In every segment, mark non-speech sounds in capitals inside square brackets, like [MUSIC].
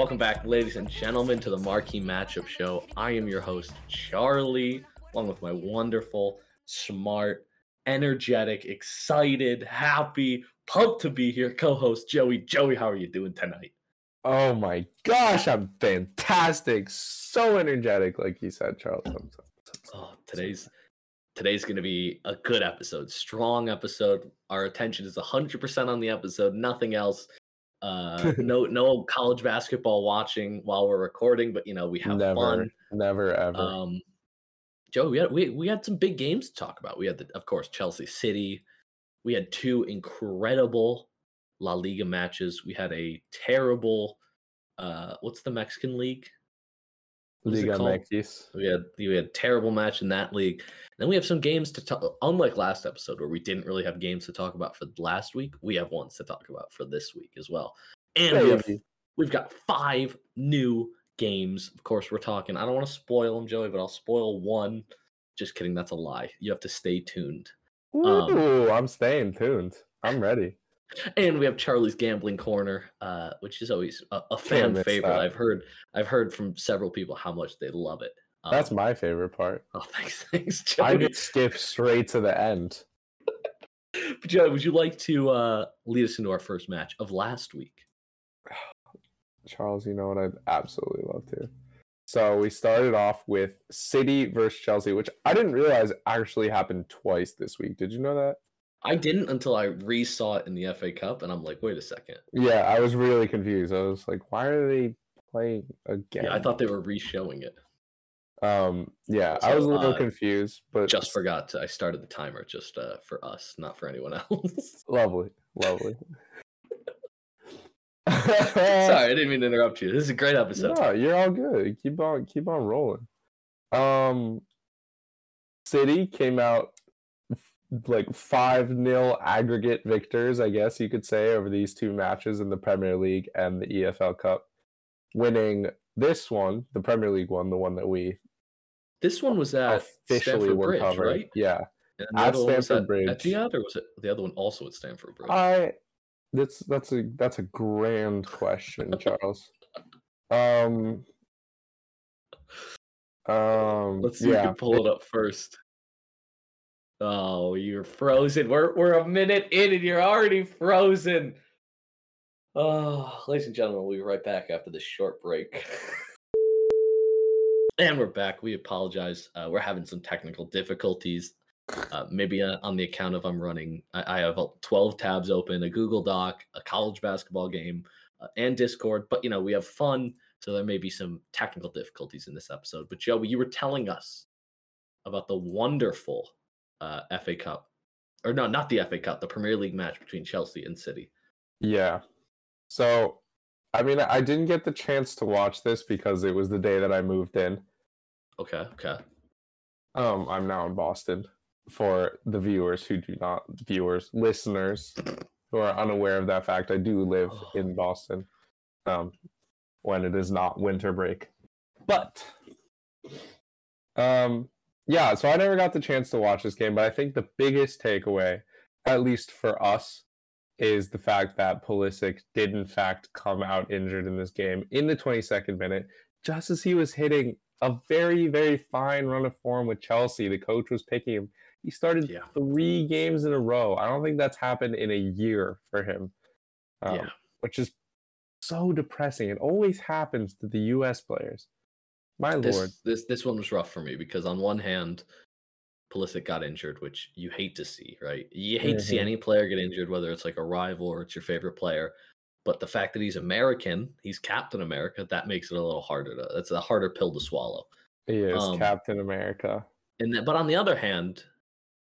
Welcome back, ladies and gentlemen, to the Marquee Matchup Show. I am your host, Charlie, along with my wonderful, smart, energetic, excited, happy, pumped to be here co host, Joey. Joey, how are you doing tonight? Oh my gosh, I'm fantastic. So energetic, like you said, Charles. I'm so- Oh, today's today's going to be a good episode, strong episode. Our attention is 100% on the episode, nothing else. Uh, [LAUGHS] no, no college basketball watching while we're recording, but you know we have never, fun. never ever. Um, Joe, we had we, we had some big games to talk about. We had, the, of course, Chelsea City. We had two incredible La Liga matches. We had a terrible, uh, what's the Mexican league? Liga? MX. We had we had a terrible match in that league. Then we have some games to talk. Unlike last episode where we didn't really have games to talk about for last week, we have ones to talk about for this week as well. And we have we've got five new games. Of course, we're talking. I don't want to spoil them, Joey, but I'll spoil one. Just kidding. That's a lie. You have to stay tuned. Um, Ooh, I'm staying tuned. I'm ready. And we have Charlie's gambling corner, uh, which is always a, a fan favorite. that. I've heard I've heard from several people how much they love it. Um, That's my favorite part. oh, thanks, [LAUGHS] thanks, I Joey. just skip straight to the end. But [LAUGHS] Joey, would you like to uh, lead us into our first match of last week? [SIGHS] Charles, you know what I'd absolutely love to. So we started off with City versus Chelsea, which I didn't realize actually happened twice this week. Did you know that? I didn't until I re-saw it in the FA Cup, and I'm like, wait a second. Yeah, I was really confused. I was like, why are they playing again? Yeah, I thought they were re-showing it. Um, yeah, I was a little uh, confused, but Just forgot to. I started the timer just uh, for us, not for anyone [LAUGHS] else. lovely, lovely. [LAUGHS] Sorry, I didn't mean to interrupt you. This is a great episode. No, you're all good. Keep on, keep on rolling. Um, City came out like five nil aggregate victors, I guess you could say, over these two matches in the Premier League and the EFL Cup, winning this one, the Premier League one, the one that we This one was at officially Stamford were Bridge, covering. right? Yeah, the At other one at Bridge. Etihad, or was it the other one also at Stamford Bridge? I that's that's a that's a grand question, [LAUGHS] Charles. Um um Let's see if yeah, we can pull it up first. Oh, you're frozen. We're we're a minute in and you're already frozen. Oh, ladies and gentlemen, we'll be right back after this short break. and we're back. We apologize. Uh, we're having some technical difficulties. Uh, maybe uh, on the account of I'm running, I, I have uh, 12 tabs open, a Google Doc, a college basketball game, uh, and Discord. But you know, we have fun, so there may be some technical difficulties in this episode. But Joey, you were telling us about the wonderful uh, FA Cup, or no, not the FA Cup, the Premier League match between Chelsea and City. yeah. So I mean I didn't get the chance to watch this because it was the day that I moved in. Okay, okay. Um I'm now in Boston for the viewers who do not viewers, listeners who are unaware of that fact. I do live [SIGHS] in Boston. Um when it is not winter break. But um yeah, so I never got the chance to watch this game, but I think the biggest takeaway, at least for us, is the fact that Pulisic did in fact come out injured in this game in the 22nd minute, just as he was hitting a very, very fine run of form with Chelsea. The coach was picking him. He started Yeah. three games in a row. I don't think that's happened in a year for him. Um, Yeah. Which is so depressing. It always happens to the US players. My This lord. this this one was rough for me because on one hand, Pulisic got injured, which you hate to see, right? You hate to see Mhm. any player get injured, whether it's like a rival or it's your favorite player. But the fact that he's American, he's Captain America, that makes it a little harder to. That's a harder pill to swallow. He is um, Captain America. And then, but on the other hand,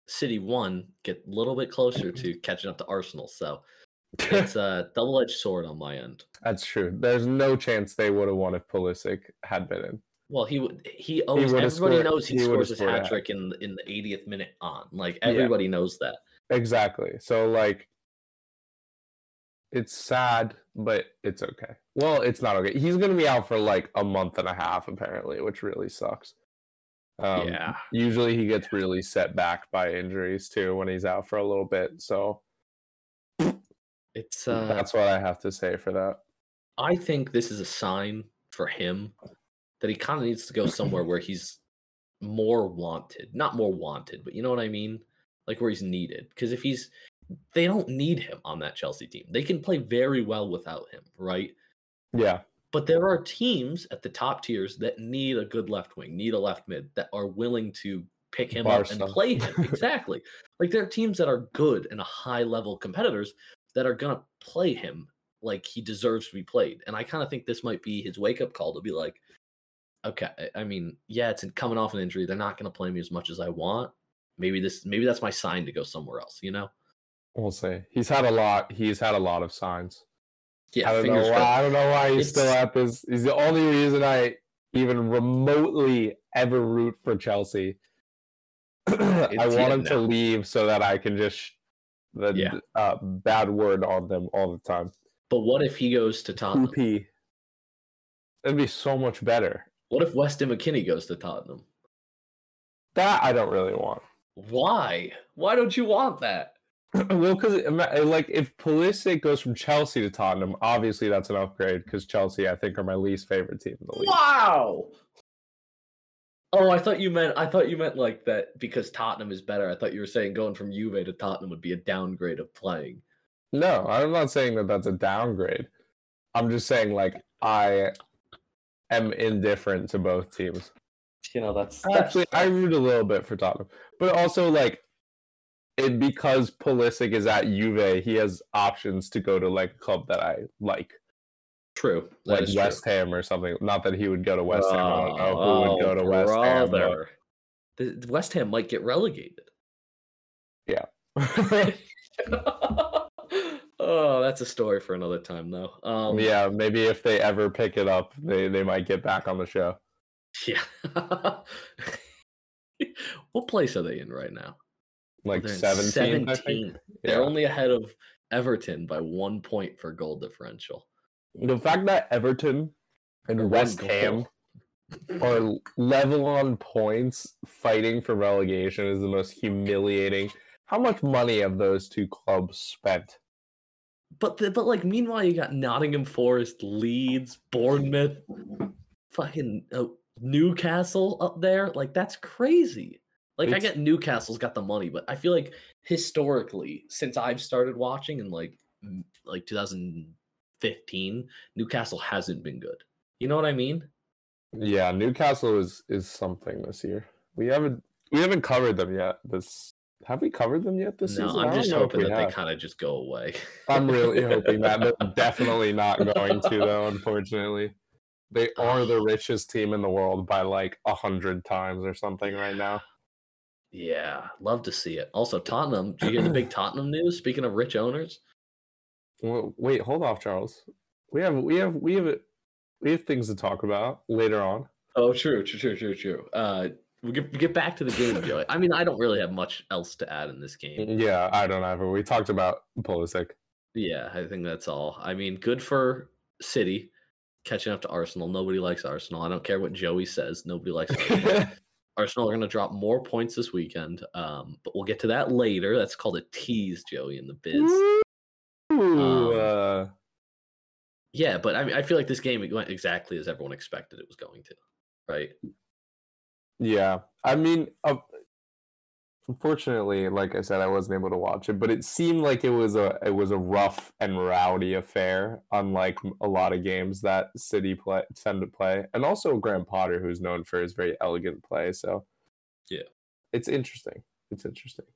City one get a little bit closer to [LAUGHS] catching up to Arsenal. So [LAUGHS] it's a double edged sword on my end. That's true. There's no chance they would have won if Pulisic had been in. Well, he would. He owes. would've everybody scored- knows he, he scores his hat trick in in the 80th minute on. Like Yeah. everybody knows that. Exactly. So like it's sad, but it's okay. Well, it's not okay. He's gonna be out for like a month and a half apparently, which really sucks. Um, yeah. Usually he gets really set back by injuries too when he's out for a little bit. So It's uh that's what I have to say for that. I think this is a sign for him that he kind of needs to go somewhere where he's more wanted. Not more wanted, but you know what I mean? Like where he's needed. Because if he's they don't need him on that Chelsea team. They can play very well without him, right? Yeah. But there are teams at the top tiers that need a good left wing, need a left mid that are willing to pick him up and play him. [LAUGHS] exactly. Like there are teams that are good and a high level competitors that are gonna play him like he deserves to be played. And I kind of think this might be his wake up call to be like, okay, I- mean, yeah, it's coming off an injury. They're not gonna play me as much as I want. Maybe this, maybe that's my sign to go somewhere else. You know? We'll see. He's had a lot. He's had a lot of signs. Yeah. I don't know why. crossed. I don't know why he's still at this. He's the only reason I even remotely ever root for Chelsea. [CLEARS THROAT] I want him to leave so that I can just sh- the Yeah. uh, bad word on them all the time. But what if he goes to Tottenham? Poopy. It'd be so much better. What if Weston McKennie goes to Tottenham? That I don't really want. Why? Why don't you want that? [CLEARS THROAT] well, because like if Pulisic goes from Chelsea to Tottenham, obviously that's an upgrade. Because Chelsea, I think, are my least favorite team in the league. Wow. Oh, I thought you meant I thought you meant like that because Tottenham is better. I thought you were saying going from Juve to Tottenham would be a downgrade of playing. No, I'm not saying that that's a downgrade. I'm just saying like I am indifferent to both teams. You know, that's, Actually, I root a little bit for Tottenham, but also like it because Pulisic is at Juve, he has options to go to like a club that I like, true. That like is true. West Ham or something. Not that he would go to West Ham. I don't know who would oh, go to Oh, West Ham. but- brother. The, West Ham might get relegated. [LAUGHS] [LAUGHS] [LAUGHS] oh, that's a story for another time, though. Um, yeah, maybe if they ever pick it up, they they might get back on the show. yeah. [LAUGHS] what place are they in right now? Like They're in 17, I think. They're Yeah. only ahead of Everton by one point for goal differential. The fact that Everton and one West. Ham are level on points fighting for relegation is the most humiliating. How much money have those two clubs spent? But the, but like meanwhile you got Nottingham Forest, Leeds, Bournemouth, fucking uh, Newcastle up there. Like that's crazy. Like I get Newcastle's got the money, but I feel like historically since I've started watching in like like 2015, Newcastle hasn't been good. You know what I mean? Yeah, Newcastle is is something this year. We haven't we haven't covered them yet. This have we covered them yet this no, season? I'm just hoping that they kind of just go away. [LAUGHS] I'm really hoping that they're definitely not going to though, unfortunately. They are the [SIGHS] richest team in the world by like a hundred times or something right now. Yeah, love to see it. Also, Tottenham. Did you hear the big [CLEARS THROAT] Tottenham news? Speaking of rich owners, Well, wait, hold off, Charles. We have we have we have we have things to talk about later on. Oh, true, true, true, true, true. Uh, we get, get back to the game, Joey. I mean, I don't really have much else to add in this game. Yeah, I don't ever. We talked about Pulisic. Yeah, I think that's all. I mean, good for City catching up to Arsenal. Nobody likes Arsenal. I don't care what Joey says. Nobody likes [LAUGHS] Arsenal. Arsenal are going to drop more points this weekend, um, but we'll get to that later. That's called a tease, Joey, in the biz. Ooh, Um, uh, Yeah, but I mean, I feel like this game went exactly as everyone expected it was going to, right? Yeah. I mean, uh, unfortunately, like I said, I wasn't able to watch it, but it seemed like it was a it was a rough and rowdy affair, unlike a lot of games that City play tend to play, and also Graham Potter, who's known for his very elegant play. So, Yeah. it's interesting. It's interesting.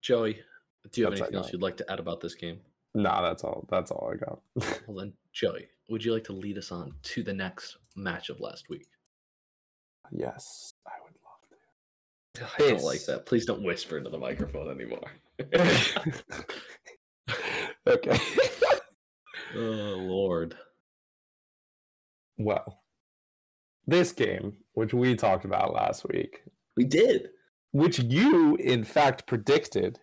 Joey, do you have That's anything else you'd like to add about this game? Nah, that's all. That's all I got. [LAUGHS] Well, then, Joey, would you like to lead us on to the next match of last week? Yes, I would love to. I don't like that. Please don't whisper into the microphone anymore. [LAUGHS] okay. [LAUGHS] oh Lord. well, this game, which we talked about last week, We did. which you in fact predicted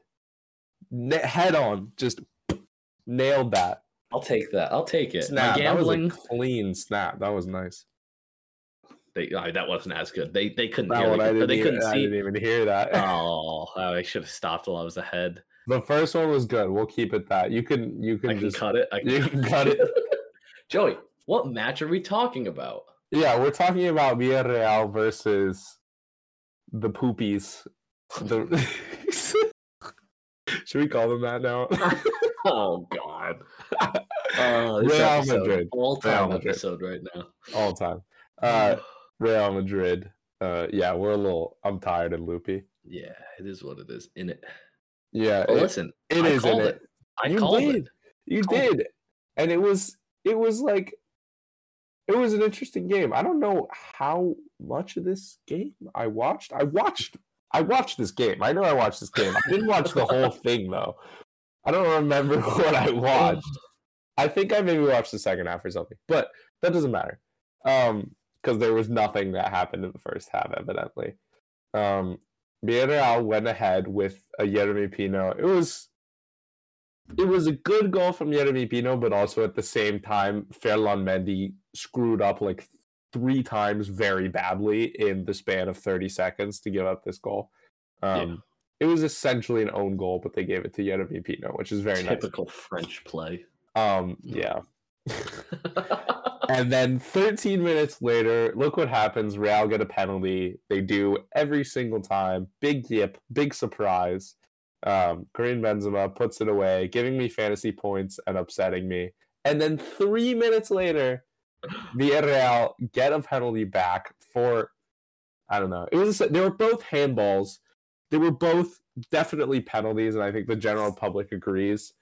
na- head on, just nailed that. I'll take that. I'll take it. Snap. My That was gambling. a clean snap. That was nice. They, uh, that wasn't as good. They they couldn't That hear. one They, I they even, couldn't I see. didn't even hear that. Oh, [LAUGHS] I should have stopped while I was ahead. The first one was good. We'll keep it that. You can you can I can just cut it. I you can cut it. [LAUGHS] Joey, what match are we talking about? Yeah, we're talking about Villarreal versus the Poopies. The [LAUGHS] Should we call them that now? Oh God. Uh, Real Madrid. All time episode right now. All time. Uh [SIGHS] Real Madrid. Uh yeah, we're a little I'm tired and loopy. yeah, it is what it is. In it. Yeah, Well, it- listen, it I is in it. it. I You called did. it. You Called did. And it was it was like it was an interesting game. I don't know how much of this game I watched. I watched I watched this game. I know I watched this game. I didn't watch the whole [LAUGHS] thing though. I don't remember [LAUGHS] what I watched. I think I maybe watched the second half or something. But that doesn't matter. Um because there was nothing that happened in the first half evidently. Um Villarreal went ahead with a Jeremy Pino. It was it was a good goal from Jeremy Pino, but also at the same time, Ferland Mendy screwed up like three times very badly in the span of 30 seconds to give up this goal. Um, It was essentially an own goal, but they gave it to Jeremy Pino, which is very Typical French play. nice. Um, yeah. [LAUGHS] And then 13 minutes later, look what happens. Real get a penalty. They do every single time. Big yip, big surprise. Um, Karim Benzema puts it away, giving me fantasy points and upsetting me. And then three minutes later, Villarreal get a penalty back for, I don't know. It was they were both handballs. They were both definitely penalties, and I think the general public agrees.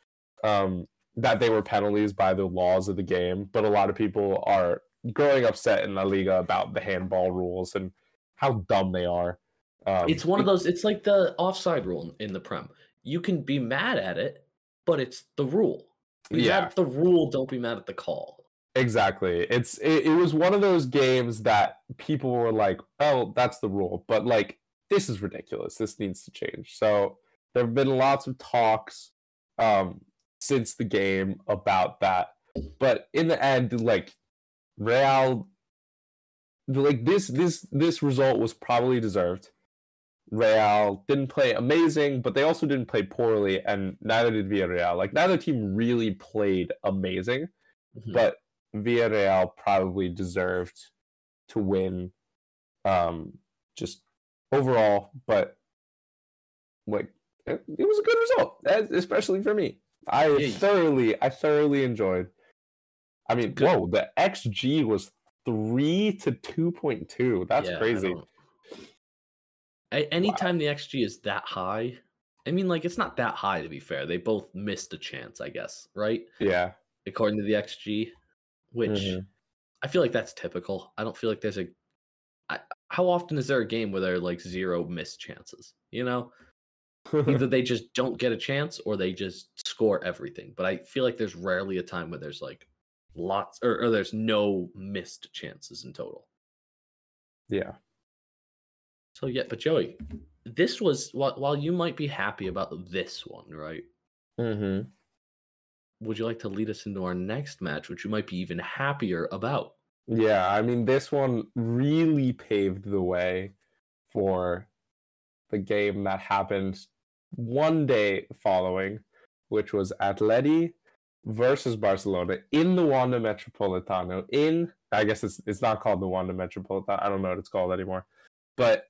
Um, that they were penalties by the laws of the game, but a lot of people are growing upset in La Liga about the handball rules and how dumb they are. Um, it's one of those. It's like the offside rule in the Prem. You can be mad at it, but it's the rule. Be Yeah. mad at the rule. Don't be mad at the call. exactly. It's it, it was one of those games that people were like, "Oh, that's the rule," but like this is ridiculous. This needs to change. So there have been lots of talks um, since the game about that, but in the end, like Real, like this this this result was probably deserved. Real didn't play amazing, but they also didn't play poorly, and neither did Villarreal. Like neither team really played amazing, Mhm. but Villarreal probably deserved to win, um, just overall. But like, it, it was a good result, especially for me. I Yeah. thoroughly, I thoroughly enjoyed. I mean, Good. whoa, the XG was three to two point two. That's Yeah, crazy. A- anytime the XG is that high, I mean, like it's not that high to be fair. They both missed a chance, I guess, right? Yeah. According to the XG, which Mhm. I feel like that's typical. I don't feel like there's a. I, how often is there a game where there are like zero missed chances? You know, either [LAUGHS] they just don't get a chance or they just score everything. But I feel like there's rarely a time where there's like lots or, or there's no missed chances in total. yeah. So yeah, but Joey, this was while, while you might be happy about this one, right? Mm-hmm. Would you like to lead us into our next match, which you might be even happier about? Yeah, I mean, this one really paved the way for the game that happened one day following, which was Atleti versus Barcelona in the Wanda Metropolitano. In I guess it's it's not called the Wanda Metropolitano. I don't know what it's called anymore, but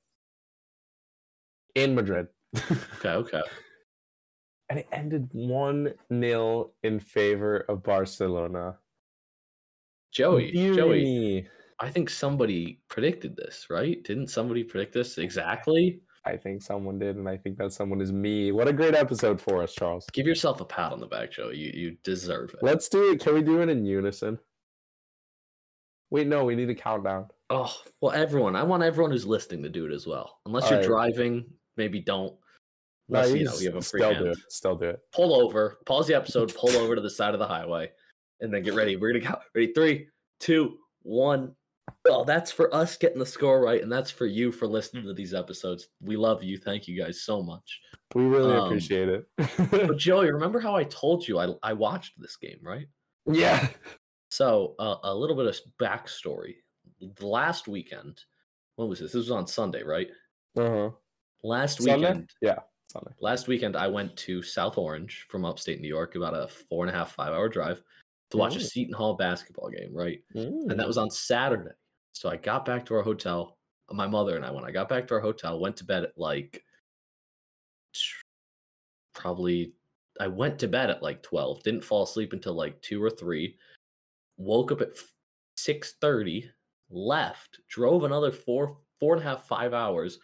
in Madrid. [LAUGHS] Okay, okay. and it ended 1 0 in favor of Barcelona. Joey, Joey, me. I think somebody predicted this, right? Didn't somebody predict this exactly? I think someone did, and I think that someone is me. What a great episode for us, Charles. Give yourself a pat on the back, Joey. You you deserve it. Let's do it. Can we do it in unison? Wait, no, we need a countdown. Oh well, everyone. I want everyone who's listening to do it as well. Unless you're Alright. driving, maybe don't. No, Unless, you you can know you have a free still hand. do it. Still do it. Pull over, pause the episode, pull over to the side of the highway, and then get ready. We're gonna go. Ready? Three, two, one. Well, that's for us getting the score right, and that's for you for listening to these episodes. We love you. Thank you guys so much. We really Um, appreciate it. But [LAUGHS] Joey, remember how I told you I I watched this game, right? yeah. So uh, a little bit of backstory. The last weekend, what was this? This was on Sunday, right? Uh huh. Last Sunday? weekend, Yeah. Sunday. Last weekend, I went to South Orange from upstate New York, about a four and a half, five hour drive to watch a Ooh. Seton Hall basketball game, right? Mm. And that was on Saturday. So I got back to our hotel. My mother and I, when I got back to our hotel, went to bed at like probably, I went to bed at like 12, didn't fall asleep until like two or three, woke up at 6.30, left, drove another four, four and a half, five hours,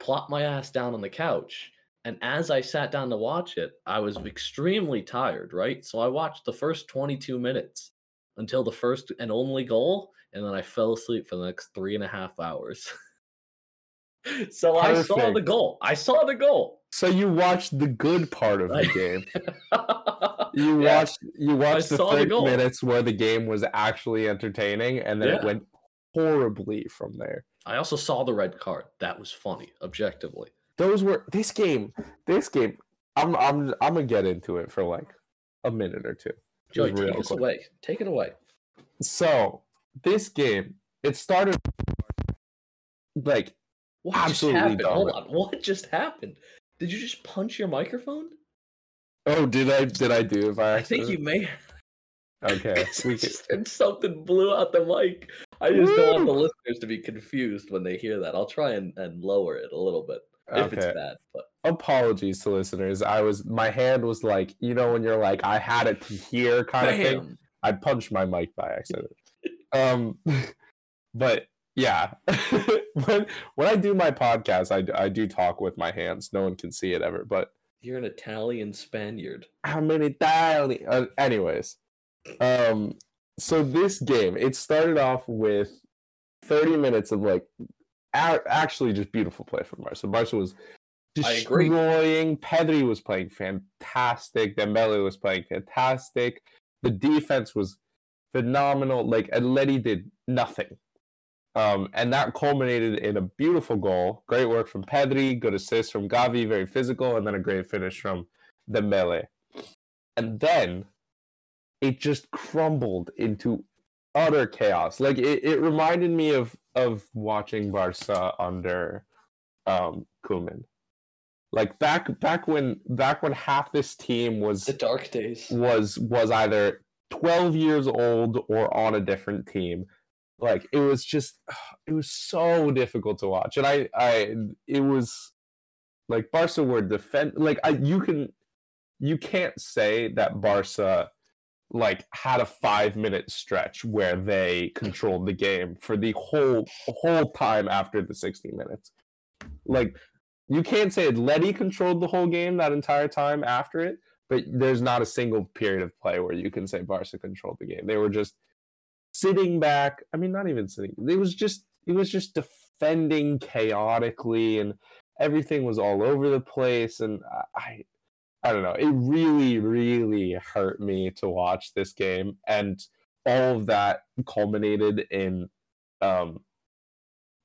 plopped my ass down on the couch. And as I sat down to watch it, I was extremely tired, right? So I watched the first 22 minutes until the first and only goal, and then I fell asleep for the next three and a half hours. [LAUGHS] so I saw the goal. I saw the goal. So you watched the good part of the game. [LAUGHS] You Yeah. watched you watched the 30 minutes where the game was actually entertaining, and then it went horribly from there. I also saw the red card. That was funny, objectively. Those were this game. This game. I'm I'm I'm gonna get into it for like a minute or two. Joey, take us away. Take it away. So this game, it started like What Absolutely just? Hold on. What just happened? Did you just punch your microphone? oh did I did I do If by I think you may. okay. [LAUGHS] we can- and something blew out the mic. I just don't want the listeners to be confused when they hear that. I'll try and, and lower it a little bit if it's bad. But Apologies to listeners. I was my hand was like you know when you're like I had it to here kind of thing. I punched my mic by accident. um, [LAUGHS] but yeah, [LAUGHS] when when I do my podcast, I I do talk with my hands. No one can see it ever, but You're an Italian Spaniard. how many times? Uh, anyways, um, so this game it started off with thirty minutes of like actually just beautiful play from Barca. Barca was destroying. Pedri was playing fantastic. Dembele was playing fantastic. The defense was phenomenal. Like Atleti did nothing. Um, and that culminated in a beautiful goal. Great work from Pedri, good assist from Gavi, very physical, and then a great finish from Dembele. And then it just crumbled into utter chaos. Like it, it reminded me of of watching Barca under um Koeman. Like back back when back when half this team was The dark days. was was either 12 years old or on a different team like it was just [SIGHS] it was so difficult to watch and i i it was like barca were defend like i you can you can't say that barca like had a five minute stretch where they controlled the game for the whole whole time after the 60 minutes like you can't say Letty controlled the whole game that entire time after it but there's not a single period of play where you can say Barca controlled the game. They were just sitting back. I mean, not even sitting. It was just it was just defending chaotically, and everything was all over the place. And I, I, don't know. It really, really hurt me to watch this game, and all of that culminated in, um,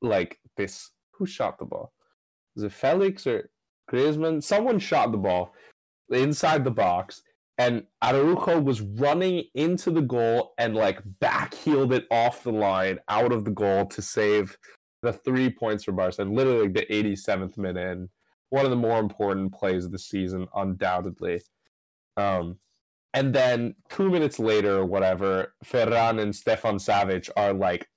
like this. Who shot the ball? Was it Felix or Griezmann? Someone shot the ball inside the box, and Araujo was running into the goal and like backheeled it off the line out of the goal to save the three points for Barca. Literally the 87th minute, and one of the more important plays of the season, undoubtedly. Um, and then two minutes later, or whatever, Ferran and Stefan Savić are like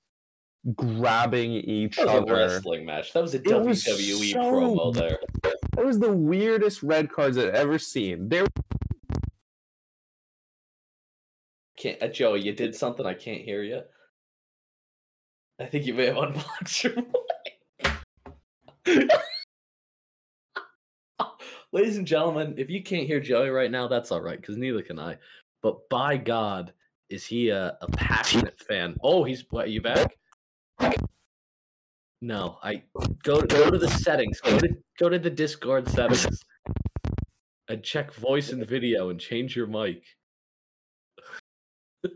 grabbing each That was a other. wrestling match. That was a It was WWE so promo there. That was the weirdest red cards I've ever seen. There Can't, uh, Joey, you did something. I can't hear you. I think you may have unblocked your [LAUGHS] mic. Ladies and gentlemen, if you can't hear Joey right now, that's all right, because neither can I. But by God, is he a, a passionate fan? Oh, he's what? You back? No, I go go to the settings. Go to go to the Discord settings and check voice and video and change your mic. [LAUGHS]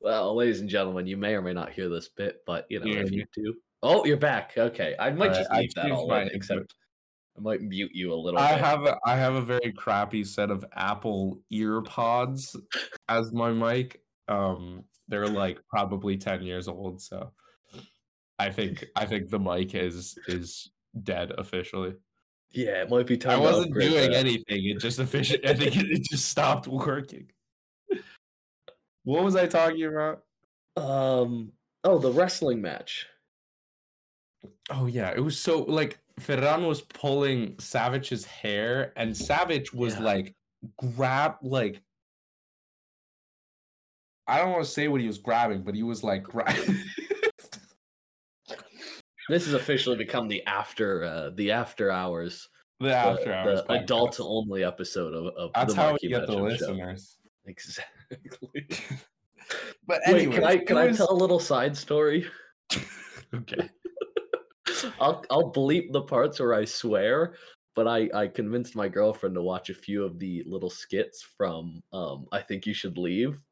well, ladies and gentlemen, you may or may not hear this bit, but you know hear if you do. Oh, you're back. Okay, I might just I leave that all in, except. I might mute you a little I bit. have a, I have a very crappy set of Apple ear pods as my mic. Um, they're like probably ten years old, so I think I think the mic is is dead officially. Yeah, it might be time. I wasn't doing that. anything. It just efficient. I think it, it just stopped working. What was I talking about? Um. Oh, the wrestling match. Oh yeah, it was so like Ferran was pulling Savić's hair, and Savić was Yeah. like grab like I don't want to say what he was grabbing, but he was like gra- [LAUGHS] This has officially become the after uh, the after hours, the the, after hours. the adult only episode of, of That's the how Marquee we get the Matchup Show. listeners. Exactly. [LAUGHS] But Wait, anyway, can I can I tell a little side story? [LAUGHS] okay. I'll I'll bleep the parts where I swear, but I I convinced my girlfriend to watch a few of the little skits from um I think you should leave.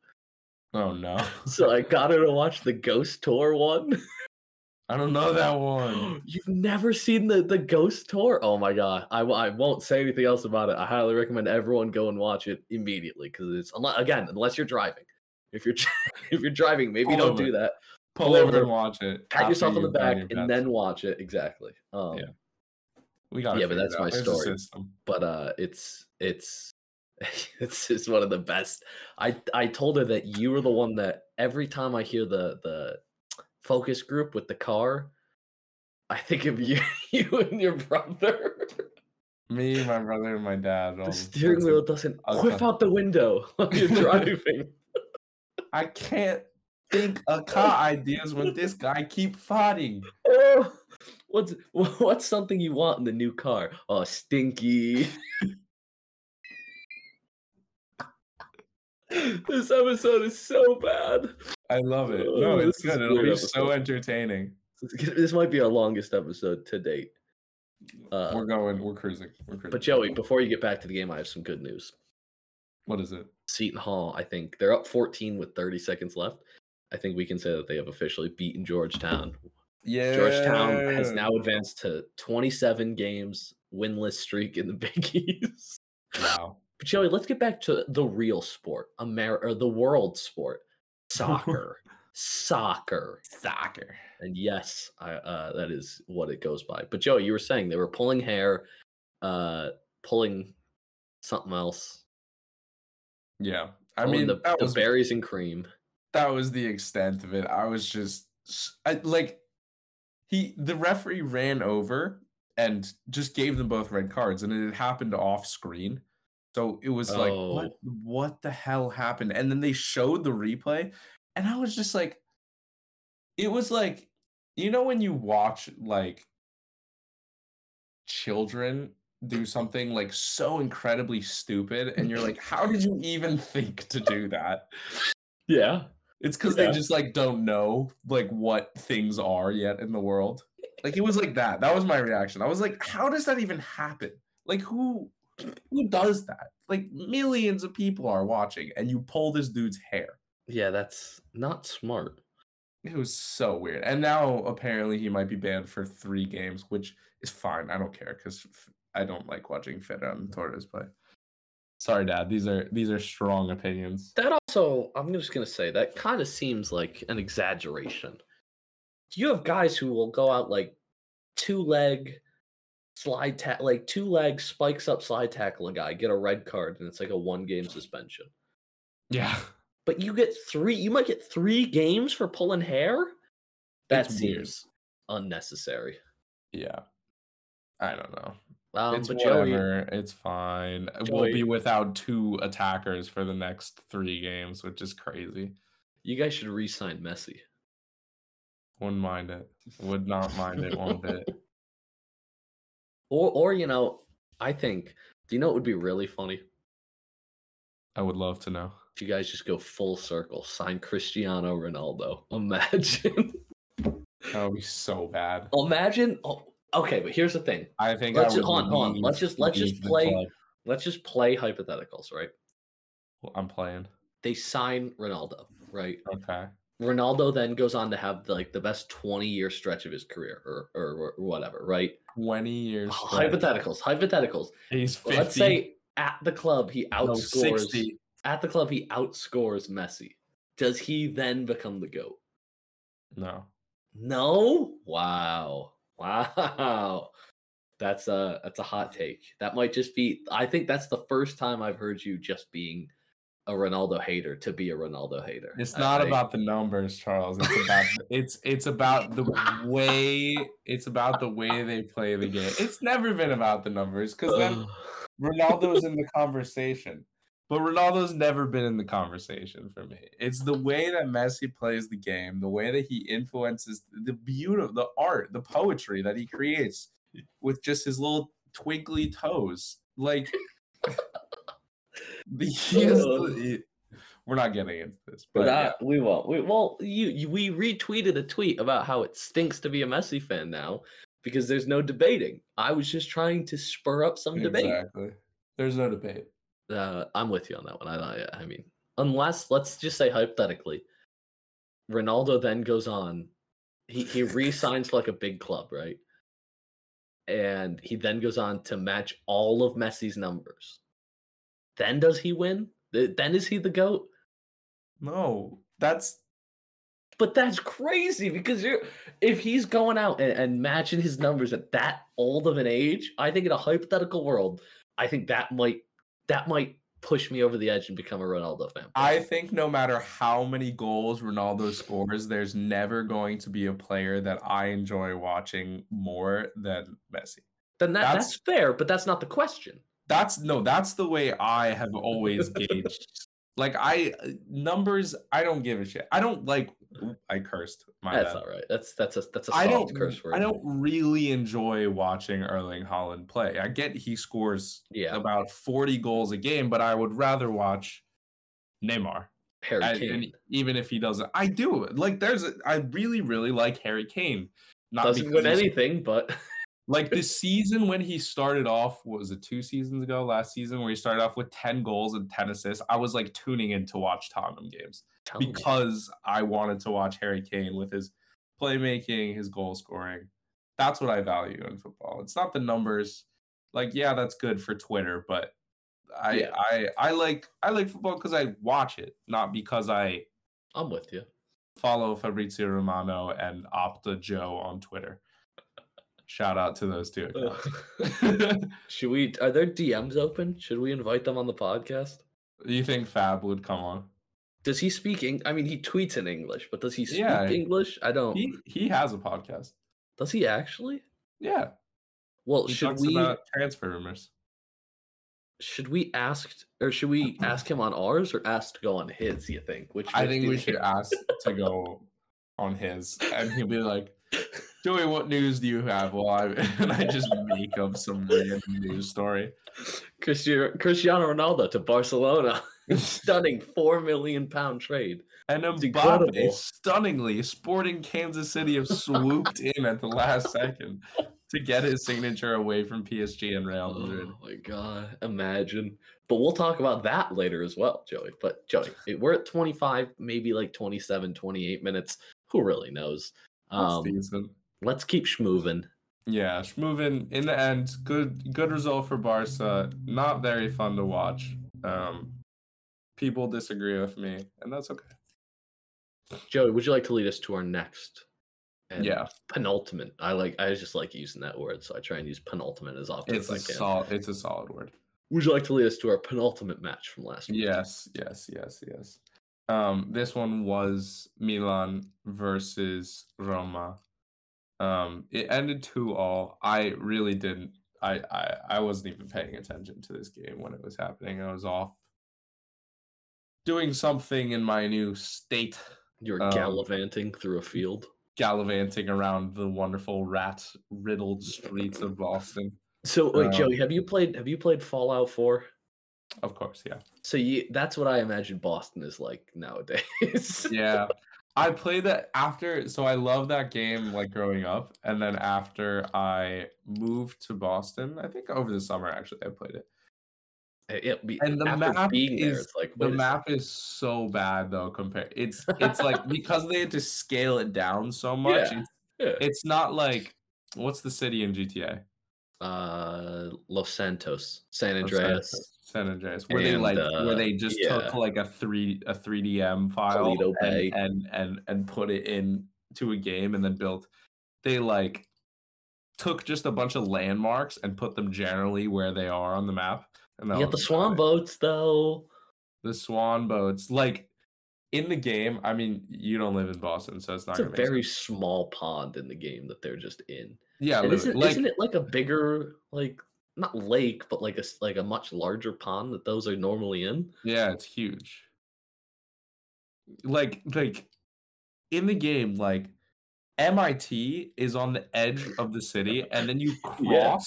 Oh no, [LAUGHS] So I got her to watch the Ghost Tour one. I don't know that one. [GASPS] You've never seen the the Ghost Tour? Oh my god! I, I won't say anything else about it. I highly recommend everyone go and watch it immediately because it's again unless you're driving. If you're [LAUGHS] if you're driving, maybe don't do that. Pull over and watch it. Pat yourself on the back and then watch it. Exactly. Um, Yeah. we got Yeah, but that's my story. But uh it's it's [LAUGHS] it's just one of the best i i told her that you were the one that every time i hear the the focus group with the car i think of [LAUGHS] you you and your brother Me, my brother, and my dad. the steering wheel doesn't whip out the window [LAUGHS] while you're driving I can't think of car ideas when this guy keep fighting. oh, [LAUGHS] what's [LAUGHS] what's something you want in the new car oh stinky [LAUGHS] this episode is so bad I love it. Oh, No, it's this is good. It'll be episode. so entertaining. This might be our longest episode to date. Uh, we're going. We're cruising. We're cruising. but Joey, before you get back to the game, I have some good news. what is it? Seton Hall, I think they're up 14 with 30 seconds left. I think we can say that they have officially beaten Georgetown. Yeah. Georgetown has now advanced to 27 games winless streak in the [LAUGHS] Big East. Wow. But Joey, let's get back to the real sport, Amer- or the world sport, [LAUGHS] soccer. soccer. Soccer. And yes, I, uh, that is what it goes by. But Joey, you were saying they were pulling hair, uh, pulling something else. Yeah. I mean, the, that the berries and cream. That was the extent of it. I was just I, like he the referee ran over and just gave them both red cards and it happened off screen. So it was like Oh. what what the hell happened? And then they showed the replay and I was just like it was like you know when you watch like children do something like so incredibly stupid and you're like how did you even think to do that? [LAUGHS] Yeah. It's because Yeah. they just like don't know like what things are yet in the world. Like it was like that. That was my reaction. I was like, how does that even happen? Like who who does that? Like millions of people are watching and you pull this dude's hair. Yeah, that's not smart. It was so weird. And now apparently he might be banned for three games, which is fine. I don't care because I don't like watching Ferran Torres play. Sorry, Dad. These are these are strong opinions. That also, I'm just gonna say that kind of seems like an exaggeration. You have guys who will go out like two leg slide tackle, like two leg spikes up slide tackle a guy, get a red card, and it's like a one game suspension. Yeah. But you get three, you might get three games for pulling hair. That It's weird. seems unnecessary. Yeah. I don't know. Um, it's but Joey, whatever. It's fine. We'll be without two attackers for the next three games, which is crazy. you guys should re-sign Messi. Wouldn't mind it. Would not mind it one bit. [LAUGHS] Or, or you know, I think. Do you know what would be really funny? I would love to know. If you guys just go full circle, sign Cristiano Ronaldo. Imagine, That would be so bad. [LAUGHS] imagine. Oh, okay, but here's the thing. I think Let's I ju- would hold on, hold on. Let's just- let's just play- Let's just play hypotheticals, right? I'm playing. They sign Ronaldo, right? Okay. Ronaldo then goes on to have the, like the best 20 year stretch of his career, or or, or whatever, right? 20 years. stretch. Hypotheticals, hypotheticals. He's 50. Let's say at the club he no, outscores 60. at the club he outscores Messi. Does he then become the GOAT? No. No? Wow. Wow. That's a that's a hot mm-hmm. take. That might just be. I think that's the first time I've heard you just being a Ronaldo hater to be a Ronaldo hater. It's not about the numbers, Charles. It's about [LAUGHS] it's it's about the way it's about the way they play the game. It's never been about the numbers because then [SIGHS] Ronaldo's in the conversation. But Ronaldo's never been in the conversation for me. It's the way that Messi plays the game, the way that he influences the beauty, the art, the poetry that he creates with just his little twinkly toes. Like [LAUGHS] he is uh, the- he- we're not getting into this, but yeah. we won't. We, well, you, you we retweeted a tweet about how it stinks to be a Messi fan now because there's no debating. I was just trying to spur up some debate. Exactly. There's no debate. Uh, I'm with you on that one. I, I I mean, unless let's just say hypothetically, Ronaldo then goes on, he he [LAUGHS] re-signs for like a big club, right? And he then goes on to match all of Messi's numbers. Then does he win? Then is he the goat? No, that's But that's crazy because you're if he's going out and, and matching his numbers at that old of an age, I think in a hypothetical world, I think that might that might push me over the edge and become a Ronaldo fan. I think no matter how many goals Ronaldo scores, there's never going to be a player that I enjoy watching more than Messi. then that, that's- that's, fair, but that's not the question. That's no, that's the way I have always [LAUGHS] gauged. Like I numbers, I don't give a shit. I don't like. Oop, I cursed. My That's bad. all right. That's that's a that's a I soft don't. curse word. I don't really enjoy watching Erling Haaland play. I get he scores Yeah, about forty goals a game, but I would rather watch Neymar. Harry And, Kane. even if he doesn't, I do. Like, there's, a, I really, really like Harry Kane. Not doesn't because win anything, but [LAUGHS] Like the [LAUGHS] season when he started off, what was it two seasons ago? Last season where he started off with ten goals and ten assists. I was like tuning in to watch Tottenham games because I wanted to watch Harry Kane with his playmaking, his goal scoring. That's what I value in football. It's not the numbers. Like, yeah, that's good for Twitter, but I Yeah. I I like I like football because I watch it, not because I I'm with you. follow Fabrizio Romano and Opta Joe on Twitter. Shout out to those two. [LAUGHS] Should we? Are there DMs open? Should we invite them on the podcast? you think Fab would come on? Does he speak? Eng- I mean, he tweets in English, but does he speak Yeah. English? I don't. He he has a podcast. Does he actually? Yeah. Well, He should we? about transfer rumors. Should we ask, or should we [CLEARS THROAT] ask him on ours, or ask to go on his? You think? Which I think we should ask to go on his, and he'll be like, "Joey, what news do you have?" Well, I [LAUGHS] and I just make up some random news story. Cristiano Ronaldo to Barcelona. [LAUGHS] [LAUGHS] Stunning four million pound trade. And Mbappe, stunningly, Sporting Kansas City have swooped in at the last [LAUGHS] second to get his signature away from PSG and Real Madrid. Oh my god, imagine. But we'll talk about that later as well, Joey. But Joey, we're at 25, maybe like 27, 28 minutes. Who really knows? Um, let's keep schmoving. Yeah, moving in the end, good good result for Barca. Not very fun to watch. Um, people disagree with me, and that's okay. Joey, would you like to lead us to our next? and yeah, penultimate. I like. I just like using that word, so I try and use penultimate as often it's as I can. solid. It's a solid word. Would you like to lead us to our penultimate match from last week? Yes, yes, yes, yes. Um, this one was Milan versus Roma. Um, it ended two all. I really didn't. I, I I wasn't even paying attention to this game when it was happening. I was off doing something in my new state, You're Um, gallivanting through a field. gallivanting around the wonderful rat riddled streets of Boston. So wait, um, Joey, have you played? Have you played Fallout Four? Of course, yeah. So you, that's what I imagine Boston is like nowadays. [LAUGHS] yeah i played that after so i love that game like growing up and then after i moved to boston i think over the summer actually i played it It And the map there, is- it's like the map is so bad though compared it's it's like [LAUGHS] because they had to scale it down so much Yeah. it's, second. it's not like what's the city in gta uh, Los Santos, San Andreas, Santos- san andreas where they like uh, where they just yeah. took like a three a 3dm file and, and and and put it in to a game and then built they like took just a bunch of landmarks and put them generally where they are on the map. And You got the swan boats though. The swan boats, like in the game. I mean, you don't live in Boston, so it's not. It's a very sense. small pond in the game that they're just in. yeah. Isn't, like, isn't it like a bigger like not lake, but like a like a much larger pond that those are normally in? Yeah, it's huge. Like like in the game, like MIT is on the edge of the city, and then you [LAUGHS] Yeah. cross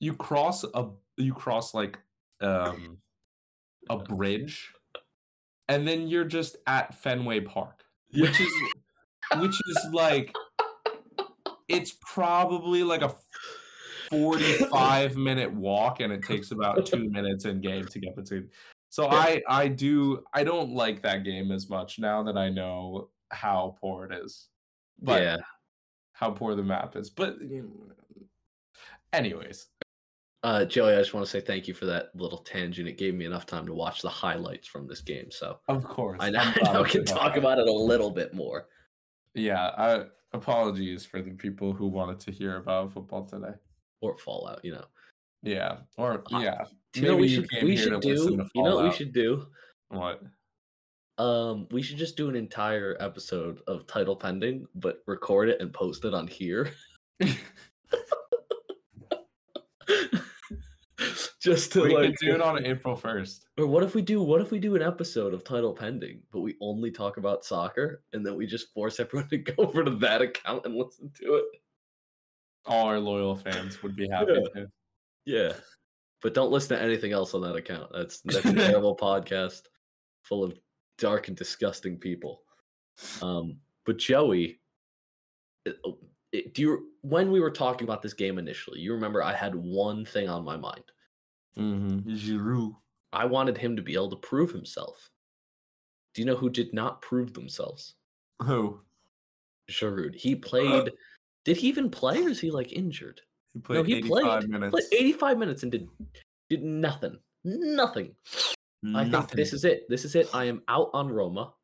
you cross a you cross like um a bridge, and then you're just at Fenway Park, which is which is like it's probably like a 45 minute walk and it takes about two [LAUGHS] minutes in game to get between. So i i do i don't like that game as much now that i know how poor it is. But yeah. how poor the map is. But anyways Uh, Joey, I just want to say thank you for that little tangent. It gave me enough time to watch the highlights from this game, so of course I, know, now we can talk about it a little bit more. yeah I, apologies for the people who wanted to hear about football today Or Fallout, you know. yeah or Uh, yeah You know, we should we should do. You know what we should do. what Um, we should just do an entire episode of title pending, but record it and post it on here. [LAUGHS] just to we like do it on april 1st Or what if we do what if we do an episode of title pending, but we only talk about soccer and then we just force everyone to [LAUGHS] go over to that account and listen to it? all our loyal fans would be happy Yeah. to Yeah. But don't listen to anything else on that account. That's that's a terrible podcast full of dark and disgusting people. Um, but Joey, it- oh, it- do you when we were talking about this game initially, you remember I had one thing on my mind. Mm-hmm. Giroud. I wanted him to be able to prove himself. Do you know who did not prove themselves? Who? Giroud. He played. [GASPS] did he even play, or is he like injured? He played no, he 85 played. minutes. Played 85 minutes and did did nothing. Nothing. I think this is it. This is it. I am out on Roma.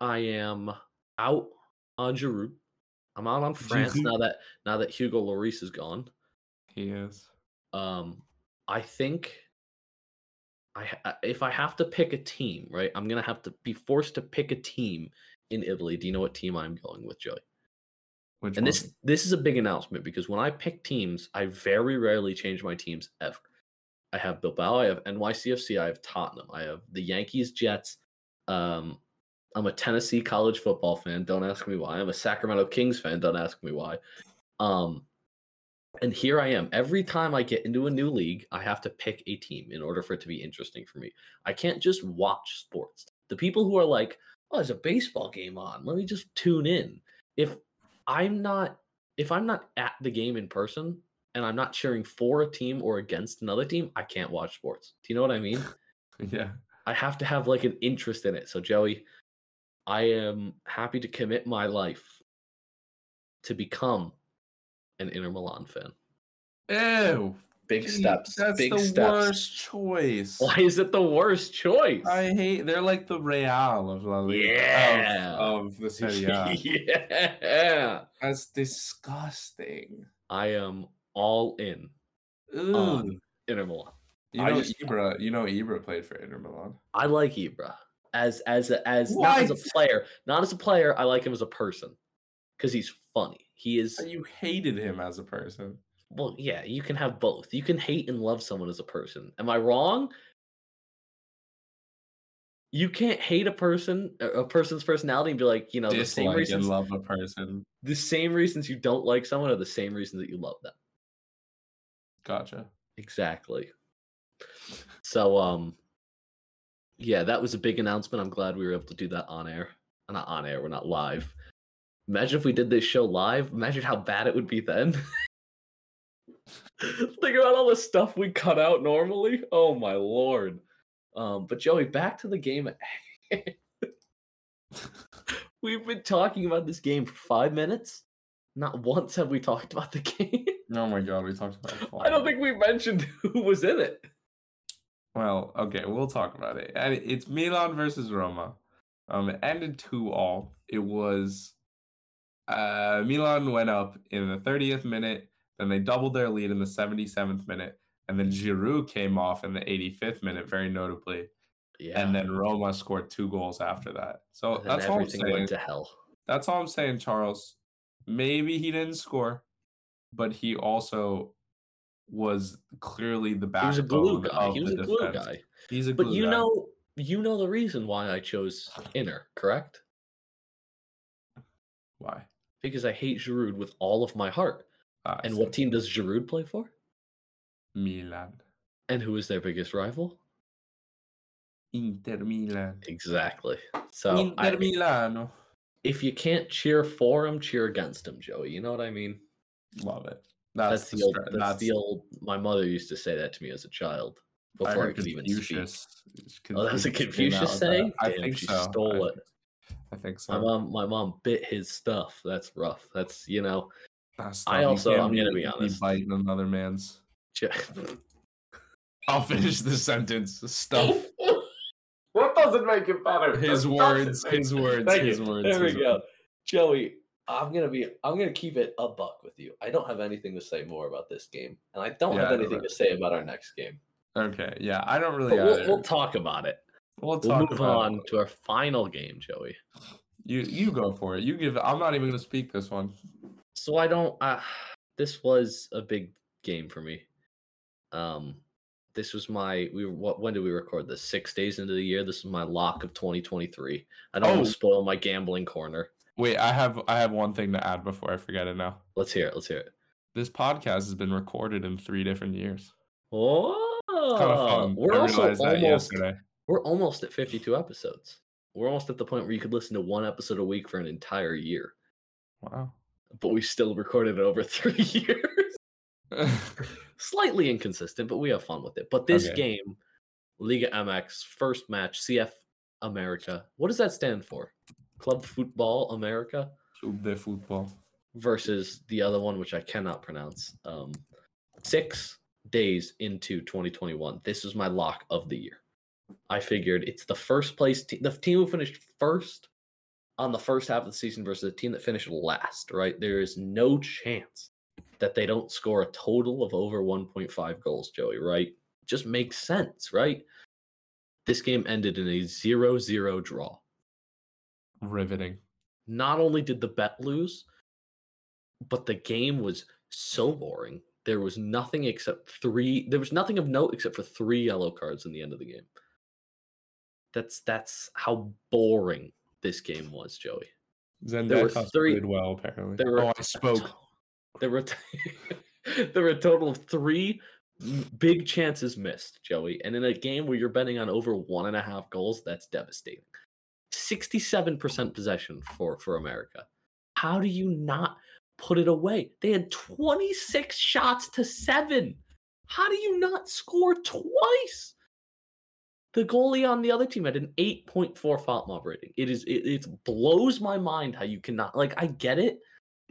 I am out on Giroud. I'm out on France now that now that Hugo Lloris is gone. He is. Um, I think I if I have to pick a team, right, I'm gonna have to be forced to pick a team in Italy. Do you know what team I'm going with, Joey? Which And one? this this is a big announcement because when I pick teams, I very rarely change my teams ever. I have Bilbao, I have NYCFC, I have Tottenham, I have the Yankees, Jets. Um, I'm a Tennessee college football fan. Don't ask me why. I'm a Sacramento Kings fan. Don't ask me why. Um, and here I am. Every time I get into a new league, I have to pick a team in order for it to be interesting for me. I can't just watch sports. The people who are like, "Oh, there's a baseball game on. Let me just tune in." If I'm not if I'm not at the game in person and I'm not cheering for a team or against another team, I can't watch sports. Do you know what I mean? [LAUGHS] yeah. I have to have like an interest in it. So Joey, I am happy to commit my life to become an Inter Milan fan. Ew. Big Gee, steps. That's big the steps. worst choice. Why is it the worst choice? I hate. They're like the Real of La Liga. Yeah. Of, of the Serie A. [LAUGHS] yeah. That's disgusting. I am all in Ooh. on Inter Milan. you know just- Ibra. You know Ibra played for Inter Milan. I like Ibra as as a, as not as a player, not as a player. I like him as a person because he's funny. He is You hated him as a person. well, yeah. You can have both. You can hate and love someone as a person. Am I wrong? You can't hate a person, a person's personality, and be like, you know, the same Dislike and reasons. love a person. The same reasons you don't like someone are the same reasons that you love them. Gotcha. Exactly. So um yeah, that was a big announcement. I'm glad we were able to do that on air. Not on air, we're not live. Imagine if we did this show live. Imagine how bad it would be then. [LAUGHS] Think about all the stuff we cut out normally. Oh my lord. Um, but Joey, back to the game. [LAUGHS] We've been talking about this game for five minutes. Not once have we talked about the [LAUGHS] game. Oh my god, we talked about. It. I don't think we mentioned who was in it. Well, okay, we'll talk about it. And it's Milan versus Roma. Um, it ended two all. It was uh Milan went up in the 30th minute Then they doubled their lead in the 77th minute, and then Giroud came off in the 85th minute, very notably. Yeah. And then Roma scored two goals after that. So And that's all I'm saying. went to hell. That's all I'm saying, Charles. Maybe he didn't score, but he also was clearly the He backbone was a glue guy. of He was a glue guy. He's a blue guy. But you guy. know, you know the reason why I chose Inter, correct? why? Because I hate Giroud with all of my heart. Ah, And what team does Giroud play for? Milan. And who is their biggest rival? Inter Milan. Exactly. So Inter I- Milano. if you can't cheer for him, cheer against him, Joey. You know what I mean? Love it. That's, That's, the old. stra- That's, the old. My mother used to say that to me as a child before I, heard could even speak. Confucius. Oh, that was a Confucius came Confucius out with saying? I Damn, think she so. stole I it. I think so. My mom, my mom bit his stuff. That's rough. That's you know. That's I also- I'm gonna be honest. biting another man's. [LAUGHS] I'll finish the sentence. Stuff. [LAUGHS] what doesn't make it better? His words. His words. Thank his you. words. There we his go. Joey. I'm gonna be. I'm gonna keep it a buck with you. I don't have anything to say more about this game, and I don't have Yeah, anything right. to say about our next game. Okay. Yeah. I don't really. we'll, we'll talk about it. We'll We'll move on it. to our final game, Joey. You you go for it. You give. I'm not even gonna speak this one. So I don't. Uh, this was a big game for me. Um, this was my. We were. What? When did we record this? Six days into the year. This is my lock of 2023. I don't want Oh. to spoil my gambling corner. Wait. I have I have one thing to add before I forget it. Now. Let's hear it. Let's hear it. This podcast has been recorded in three different years. Oh, It's kind of fun. we're I also almost. yesterday. We're almost at 52 episodes. We're almost at the point where you could listen to one episode a week for an entire year. Wow. But we still recorded it over [LAUGHS] three years. [LAUGHS] Slightly inconsistent, but we have fun with it. But this Okay. game, Liga MX, first match, CF America. What does that stand for? Club Football America Club de football. versus the other one, which I cannot pronounce. Um, six days into 2021. This is my lock of the year. I figured it's the first place, te- the team who finished first on the first half of the season versus the team that finished last, right? There is no chance that they don't score a total of over 1.5 goals, Joey, right? Just makes sense, right? This game ended in a 0 0 draw Riveting. not only did the bet lose, but the game was so boring. There was nothing except three. There was nothing of note except for three yellow cards in the end of the game. That's that's how boring this game was, Joey. There were three- played well apparently. There were oh, I spoke. [LAUGHS] There were [LAUGHS] there were a total of three big chances missed, Joey. And in a game where you're betting on over one and a half goals, that's devastating. Sixty-seven percent possession for for America. How do you not put it away? They had twenty-six shots to seven. How do you not score twice? The goalie on the other team had an 8.4 FotMob rating. It is it, it blows my mind how you cannot like I get it,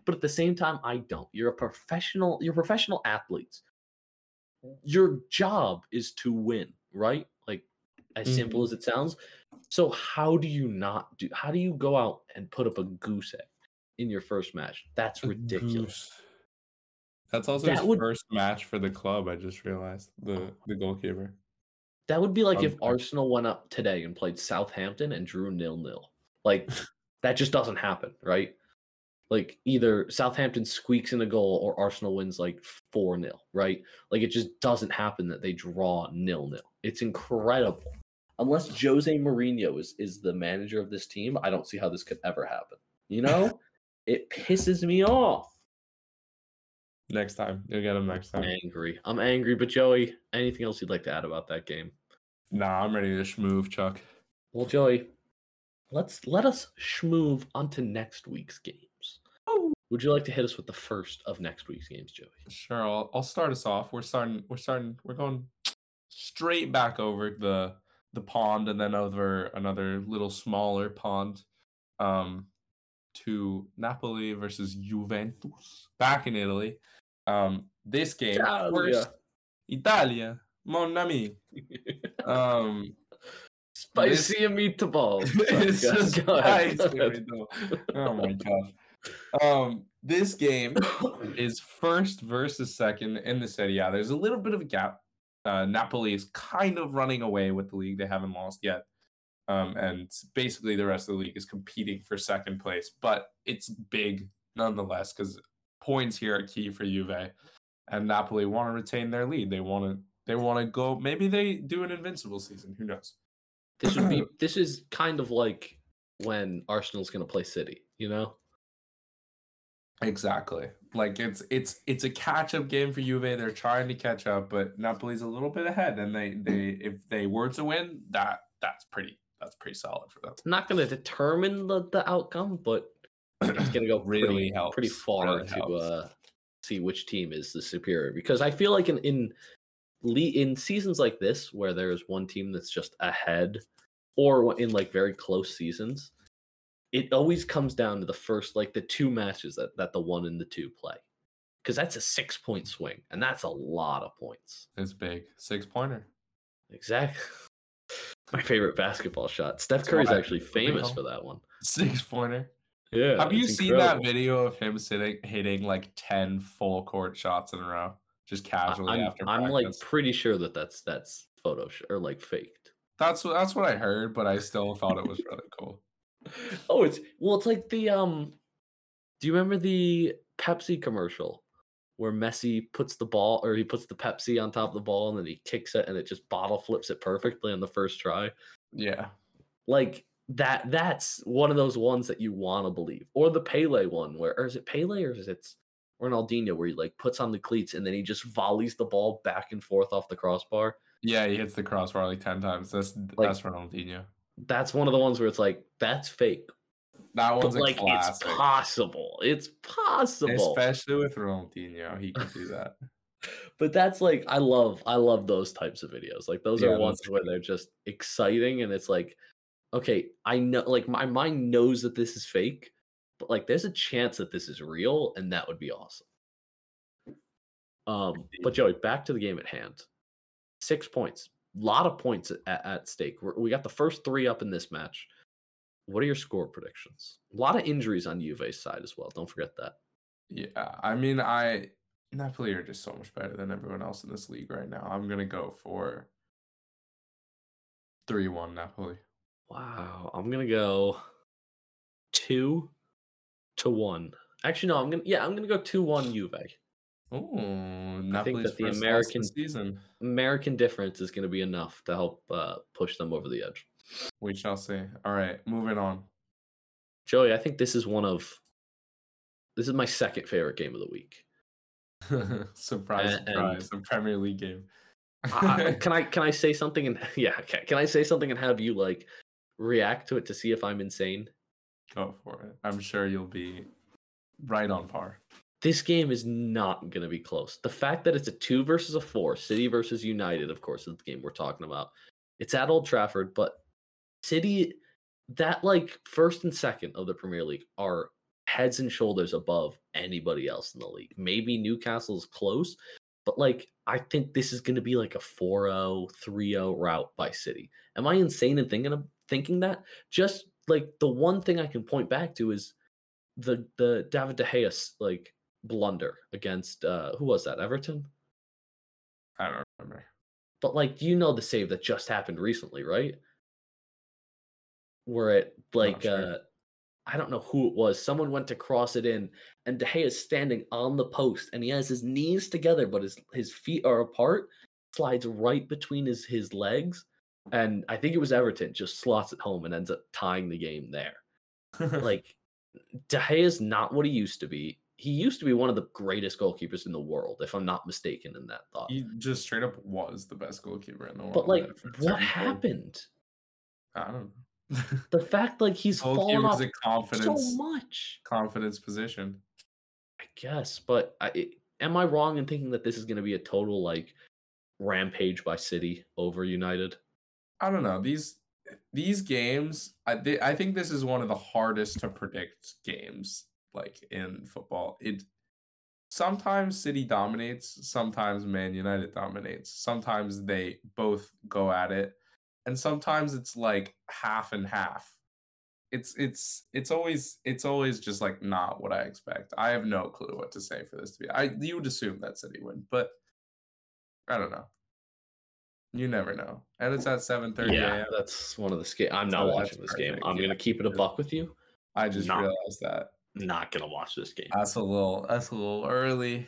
but at the same time I don't. You're a professional, you're professional athletes. Your job is to win, right? Like as simple mm-hmm. as it sounds. So how do you not do how do you go out and put up a goose egg in your first match? That's ridiculous. That's also That his would- first match for the club. I just realized the the goalkeeper. That would be like if Arsenal went up today and played Southampton and drew nil nil. Like [LAUGHS] that just doesn't happen, right? Like either Southampton squeaks in a goal or Arsenal wins like 4 0, right? Like it just doesn't happen that they draw nil nil. It's incredible. Unless Jose Mourinho is, is the manager of this team, I don't see how this could ever happen. You know? [LAUGHS] it pisses me off. Next time, you'll get him next I'm time. angry. I'm angry, but Joey, anything else you'd like to add about that game? Nah, I'm ready to schmoove, Chuck. Well, Joey, let's let us schmoove onto next week's games. Oh. Would you like to hit us with the first of next week's games, Joey? Sure, I'll, I'll start us off. We're starting. We're starting. We're going straight back over the the pond and then over another little smaller pond, um, to Napoli versus Juventus back in Italy. Um, this game Italia. first Italia, mon ami. [LAUGHS] Um, Spicy meatballs. [LAUGHS] it's Sorry, go spicy. Oh my god. um, this game [LAUGHS] is first versus second in the city. Yeah, there's a little bit of a gap. Uh, Napoli is kind of running away with the league. They haven't lost yet. Um, and basically the rest of the league is competing for second place, but it's big nonetheless because points here are key for Juve, and Napoli want to retain their lead. They want to they want to go. Maybe they do an invincible season. Who knows? This would be [CLEARS THROAT] this is kind of like when Arsenal's going to play City, you know? Exactly. Like it's it's it's a catch up game for Juve. They're trying to catch up, but Napoli's a little bit ahead, and they they if they were to win, that that's pretty that's pretty solid for them. It's not going to determine the, the outcome, but it's going to go [CLEARS THROAT] Really pretty, helps. pretty far Really to uh, see which team is the superior. Because I feel like in in in seasons like this, where there's one team that's just ahead, or in like very close seasons, it always comes down to the first like the two matches that that the one and the two play. Because that's a six point swing, and that's a lot of points. It's big six pointer. Exactly. [LAUGHS] My favorite basketball shot. Steph Curry's why- actually famous for that one. Six pointer. Yeah. Have you seen incredible. that video of him sitting hitting like ten full court shots in a row, just casually I'm, after I'm practice? like pretty sure that that's that's Photoshop or like faked. That's what that's what I heard, but I still thought it was really cool. [LAUGHS] Oh, it's well, it's like the um. Do you remember the Pepsi commercial where Messi puts the ball or he puts the Pepsi on top of the ball and then he kicks it and it just bottle flips it perfectly on the first try? Yeah. Like that. That's one of those ones that you want to believe, or the Pele one where, or is it Pele or is it Ronaldinho where he like puts on the cleats and then he just volleys the ball back and forth off the crossbar? Yeah, he hits the crossbar like ten times. That's Like- that's Ronaldinho. That's one of the ones where it's like that's fake, That one's like classic. it's possible. It's possible. Especially with Ronaldinho, he can do that. [LAUGHS] but that's like I love I love those types of videos. Like those Yeah, are ones where they're just exciting and it's like okay, I know like my mind knows that this is fake, but like there's a chance that this is real and that would be awesome. Um but Joey, back to the game at hand. 6 points. A lot of points at, at stake. We're, we got the first 3 up in this match. What are your score predictions? A lot of injuries on Juve's side as well. Don't forget that. Yeah, I mean, I Napoli are just so much better than everyone else in this league right now. I'm gonna go for three one Napoli. Wow, I'm gonna go two to one. Actually, no, I'm gonna yeah, I'm gonna go two one Juve. Oh, I think that the American- season. American difference is gonna be enough to help uh, push them over the edge. We shall see. All right, moving on. Joey, I think this is one of this is my second favorite game of the week. [LAUGHS] surprise, And- surprise! A Premier League game. I- can [LAUGHS] I can I say something and [LAUGHS] yeah, okay. Can I say something and have you like react to it to see if I'm insane? Go for it. I'm sure you'll be right on par. this game is not going to be close. The fact that it's a two versus a four, City versus United, of course, is the game we're talking about. It's at Old Trafford, but City, that like first and second of the Premier League are heads and shoulders above anybody else in the league. Maybe Newcastle's close, but like I think this is going to be like a 4-0, 3-0 route by City. Am I insane in thinking of thinking that? Just like the one thing I can point back to is the the David De Gea like blunder against uh who was that Everton? I don't remember. But like you know the save that just happened recently, right? Where it like sure. uh I don't know who it was. Someone went to cross it in, and De Gea is standing on the post, and he has his knees together, but his his feet are apart. Slides right between his his legs, and I think it was Everton just slots it home and ends up tying the game there. [LAUGHS] like De Gea is not what he used to be. He used to be one of the greatest goalkeepers in the world, if I'm not mistaken in that thought. he just straight up was the best goalkeeper in the world. But like, at a certain what happened? I don't know. The fact like he's [LAUGHS] fallen off a so much. confidence position. I guess, but I, it- am I wrong in thinking that this is going to be a total like rampage by City over United? I don't know these these games. I I think this is one of the hardest to predict games like in football. It sometimes City dominates, sometimes Man United dominates. Sometimes they both go at it, and sometimes it's like half and half. it's it's it's always it's always just like not what I expect. I have no clue what to say for this to be. I you would assume that City win, but I don't know. You never know. And it's at seven thirty. Yeah, that's one of the scare. I'm not So watching this game. I'm yeah. gonna keep it a buck with you. I just Not- realized that. Not gonna watch this game. That's a little that's a little early.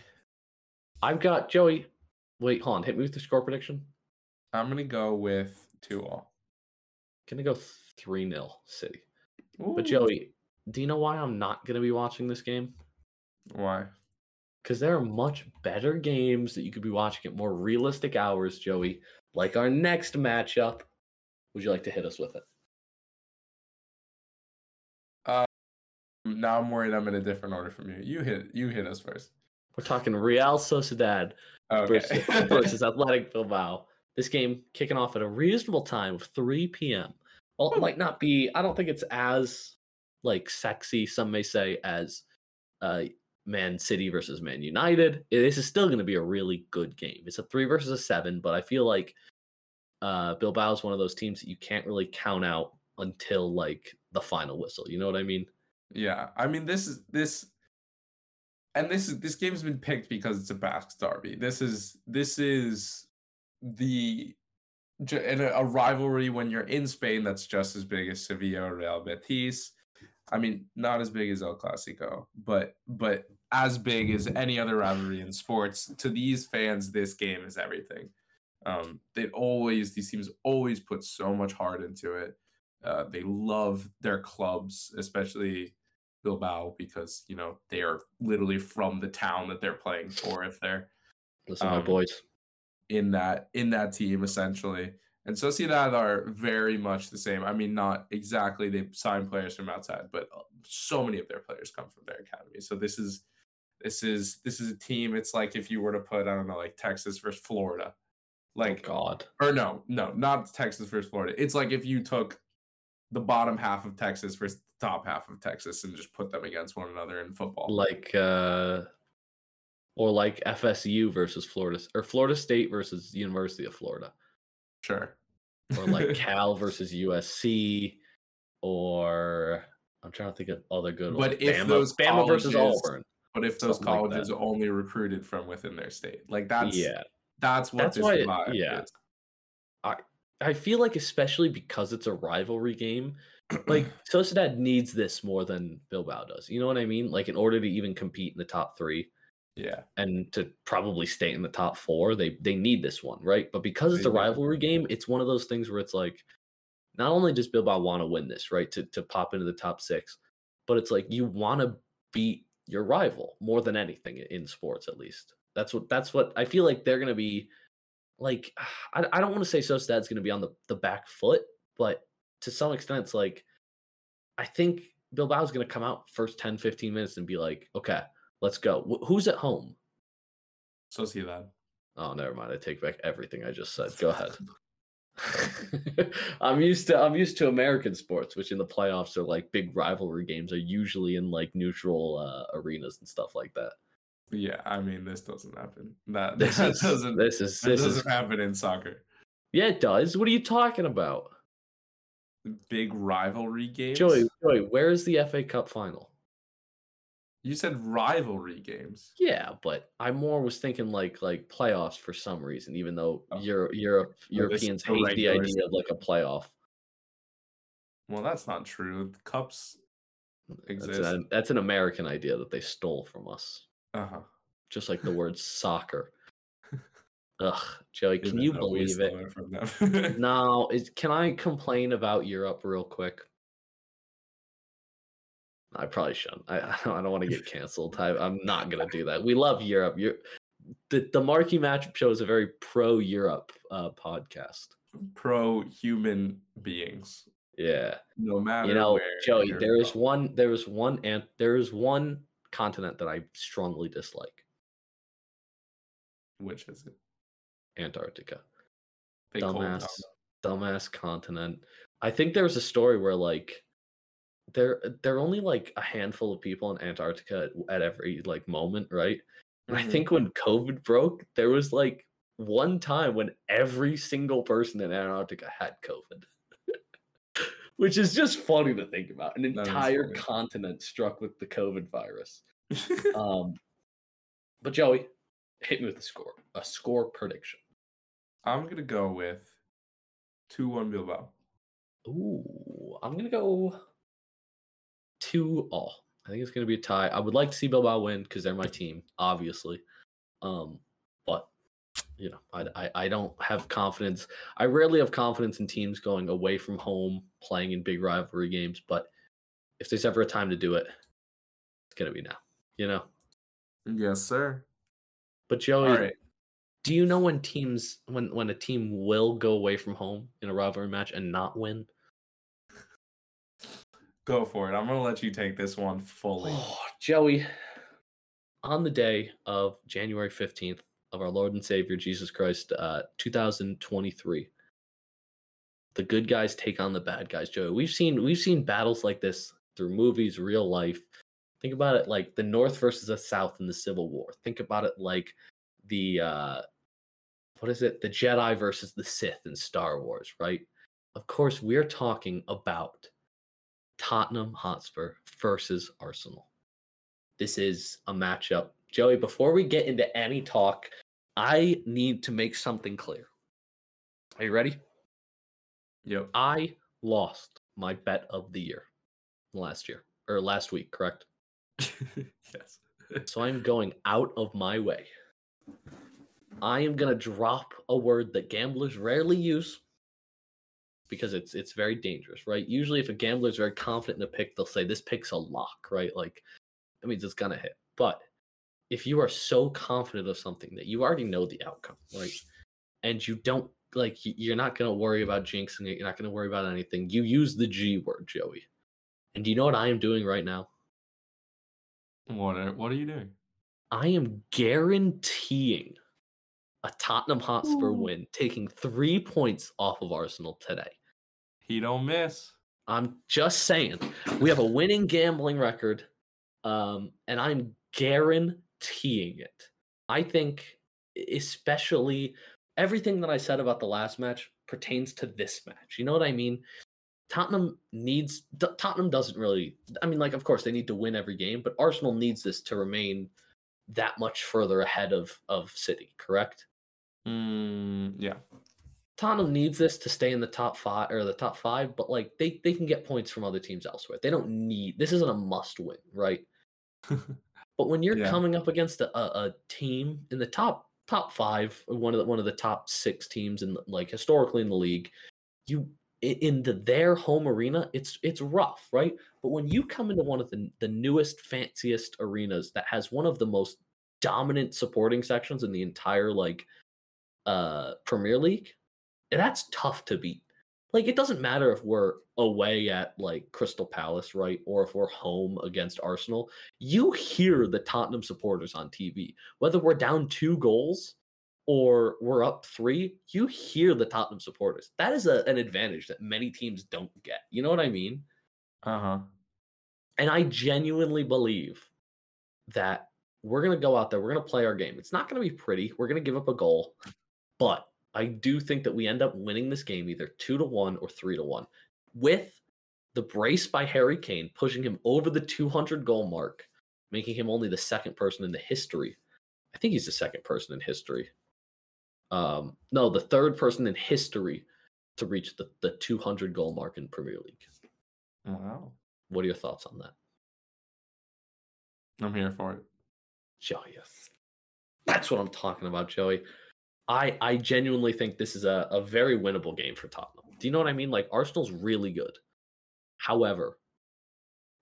I've got Joey. Wait, hold on. Hit me with the score prediction. I'm gonna go with two all. Gonna go three 0 City. Ooh. But Joey, do you know why I'm not gonna be watching this game? why? Because there are much better games that you could be watching at more realistic hours, Joey. Like our next matchup. Would you like to hit us with it? Now I'm worried I'm in a different order from you. You hit you hit us first. We're talking Real Sociedad Okay. versus, [LAUGHS] versus Athletic Bilbao. This game kicking off at a reasonable time of 3 p.m. Well, it might not be. I don't think it's as like sexy. Some may say as uh, Man City versus Man United. This is still going to be a really good game. It's a three versus a seven, but I feel like uh, Bilbao is one of those teams that you can't really count out until like the final whistle. You know what I mean? Yeah, I mean this is this, and this is this game's been picked because it's a Basque derby. This is this is the j- in a, a rivalry when you're in Spain that's just as big as Sevilla or Real Betis. I mean, not as big as El Clasico, but but as big as any other rivalry in sports. To these fans, this game is everything. Um, they always these teams always put so much heart into it. Uh, they love their clubs, especially Bilbao, because you know they are literally from the town that they're playing for. If they're Listen, my Um, boys. in that in that team essentially. And Sociedad are very much the same. I mean, not exactly they sign players from outside, but uh, so many of their players come from their academy. So this is this is this is a team. It's like if you were to put I don't know like Texas versus Florida, like oh God. or no no not Texas versus Florida. It's like if you took the bottom half of Texas versus the top half of Texas and just put them against one another in football. like uh or like FSU versus Florida or Florida State versus University of Florida sure. or like [LAUGHS] Cal versus USC or I'm trying to think of other good ones. But if Bama, those Bama versus colleges- Auburn. But if those Something like colleges that. only recruited from within their state, like that's yeah. that's what That's this why it- yeah. is. I feel like especially because it's a rivalry game, [CLEARS THROAT] like Sociedad needs this more than Bilbao does. You know what I mean? Like in order to even compete in the top 3 yeah, and to probably stay in the top four, they they need this one, right? But because it's a rivalry game, it's one of those things where it's like, not only does Bilbao want to win this, right, to to pop into the top six, but it's like you want to beat your rival more than anything in sports, at least. That's what that's what I feel like they're gonna be like. [SIGHS] I, I don't want to say Sociedad's gonna be on the the back foot, but to some extent, it's like I think Bilbao's gonna come out first 10, 15 minutes and be like, okay, let's go. Wh- who's at home? Sociedad. Oh, never mind. I take back everything I just said. Go ahead. [LAUGHS] I'm used to I'm used to American sports, which in the playoffs are like big rivalry games are usually in like neutral uh, arenas and stuff like that. Yeah, I mean this doesn't happen. That, [LAUGHS] This that is doesn't this is this doesn't is happen in soccer. yeah, it does. What are you talking about, Big rivalry games. Joey? Joey, where is the FA Cup final? You said rivalry games. Yeah, but I more was thinking like like playoffs for some reason, even though Oh. Euro, Europe is Europeans hate the idea of like a playoff. Well, that's not true. The cups. That's an, that's an American idea that they stole from us. Uh huh. just like the [LAUGHS] word soccer. [LAUGHS] Ugh, Joey, can you believe it? Them. [LAUGHS] No, is can I complain about Europe real quick? I probably shouldn't. I [LAUGHS] I don't, want to get canceled. I, [LAUGHS] I'm not gonna do that. We love Europe. You're, the the marquee matchup show is a very pro Europe uh, podcast. Pro human beings, Yeah, no matter. you know, Joey, there is one there is one and there is one continent that I strongly dislike: Which is it? Antarctica. They dumbass dumbass continent. I think there was a story where like there there are only like a handful of people in Antarctica at, at every like moment, right? And I Mhm. think when COVID broke, there was like one time when every single person in Antarctica had COVID. [LAUGHS] which is just funny to think about. An That entire continent struck with the COVID virus. [LAUGHS] Um, but Joey, hit me with a score, a score prediction. I'm gonna go with two one Bilbao. Ooh, I'm gonna go two all. I think it's gonna be a tie. I would like to see Bilbao win because they're my team, obviously. Um, but you know, I, I I don't have confidence. I rarely have confidence in teams going away from home, playing in big rivalry games. But if there's ever a time to do it, it's gonna be now. You know. Yes, sir. But Joey, right. do you know when teams when when a team will go away from home in a rivalry match and not win? Go for it. I'm gonna let you take this one fully. Oh, Joey, on the day of January 15th of our Lord and Savior Jesus Christ, uh, 2023, the good guys take on the bad guys, Joey. We've seen we've seen battles like this through movies, real life. Think about it like the North versus the South in the Civil War. Think about it like the uh what is it? The Jedi versus the Sith in Star Wars, right? Of course, we're talking about Tottenham Hotspur versus Arsenal. This is a matchup. Joey, before we get into any talk, I need to make something clear. Are you ready? Yep. I lost my bet of the year last year or last week, correct? [LAUGHS] yes. [LAUGHS] So I'm going out of my way. I am going to drop a word that gamblers rarely use because it's it's very dangerous, right? Usually if a gambler is very confident in a pick, they'll say this pick's a lock, right? Like that means it's going to hit. But if you are so confident of something that you already know the outcome, right? And you don't like you're not going to worry about jinxing it, you're not going to worry about anything. You use the G word, Joey. And do you know what I am doing right now? What are What are you doing? I am guaranteeing a Tottenham Hotspur Ooh. win, taking three points off of Arsenal today. He don't miss. I'm just saying, we have a winning gambling record, um, and I'm guaranteeing it. I think, especially everything that I said about the last match pertains to this match. You know what I mean? Tottenham needs Tottenham doesn't really. I mean, like, of course they need to win every game, but Arsenal needs this to remain that much further ahead of of City. Correct? Mm, yeah. Tottenham needs this to stay in the top five or the top five, but like they they can get points from other teams elsewhere. They don't need this isn't a must win, right? [LAUGHS] But when you're Yeah. coming up against a, a, a team in the top top five, one of the one of the top six teams in the, like historically in the league, you i- in the their home arena, it's it's rough, right? But when you come into one of the the newest, fanciest arenas that has one of the most dominant supporting sections in the entire like uh Premier League, that's tough to beat. Like it doesn't matter if we're away at like Crystal Palace, right? Or if we're home against Arsenal. You hear the Tottenham supporters on TV. Whether we're down two goals or we're up three, you hear the Tottenham supporters. That is a, an advantage that many teams don't get. You know what I mean? Uh huh. And I genuinely believe that we're going to go out there, we're going to play our game. It's not going to be pretty. We're going to give up a goal, but I do think that we end up winning this game either 2 to 1 or 3 to 1 with the brace by Harry Kane pushing him over the 200 goal mark, making him only the second person in the history. I think he's the second person in history. Um, no, the third person in history to reach the, the 200 goal mark in Premier League. Wow. What are your thoughts on that? I'm here for it. Joey. yes. That's what I'm talking about, Joey. I I genuinely think this is a, a very winnable game for Tottenham. Do you know what I mean? Like Arsenal's really good. However,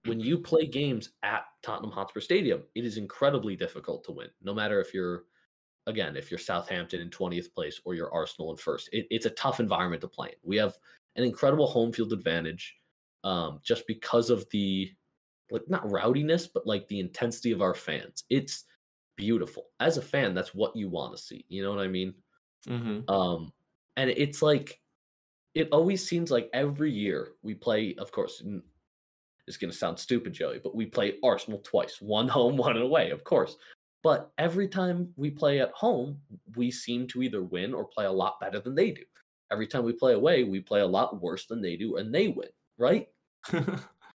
when you [CLEARS THROAT] play games at Tottenham Hotspur Stadium, it is incredibly difficult to win. No matter if you're again, if you're Southampton in 20th place or you're Arsenal in first. It, it's a tough environment to play in. We have an incredible home field advantage um, just because of the like not rowdiness, but like the intensity of our fans. It's beautiful. As a fan, that's what you want to see. You know what I mean? Mm-hmm. Um, and it's like it always seems like every year we play. Of course, it's going to sound stupid, Joey, but we play Arsenal twice, one home, [LAUGHS] one away, of course. But every time we play at home, we seem to either win or play a lot better than they do. Every time we play away, we play a lot worse than they do, and they win. right? [LAUGHS]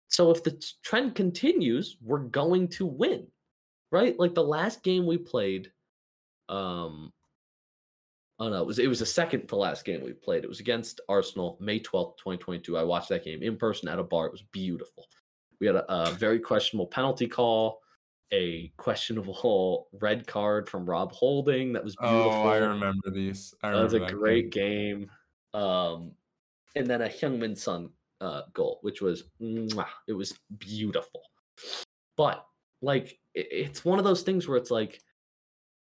So if the trend continues, we're going to win, right? Like the last game we played, um, oh no, it was it was the second to last game we played. It was against Arsenal, May twelfth, twenty twenty two. I watched that game in person at a bar. It was beautiful. We had a, a very questionable penalty call, a questionable [LAUGHS] red card from Rob Holding that was beautiful. oh, I remember these. I That was a that great game. Um, and then a Heung-min Son uh, goal, which was mwah, it was beautiful. But like, it's one of those things where it's like,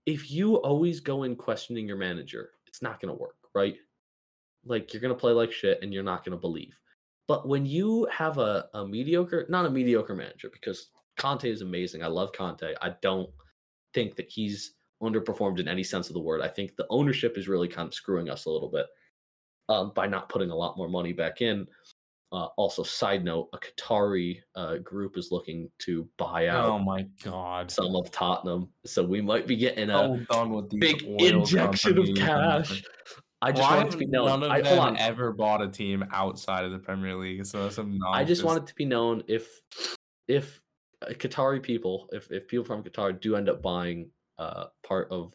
if you always go in questioning your manager, it's not going to work, right? Like you're going to play like shit, and you're not going to believe. But when you have a, a mediocre, not a mediocre manager, because Conte is amazing. I love Conte. I don't think that he's underperformed in any sense of the word. I think the ownership is really kind of screwing us a little bit um, by not putting a lot more money back in. Uh, also, side note, a Qatari uh, group is looking to buy out Oh my god. some of Tottenham, so we might be getting a with big injection of cash. I just Why want it to be known. None of I, them on. ever bought a team outside of the Premier League. So that's some I just want it to be known if if Qatari people, if if people from Qatar do end up buying uh, part of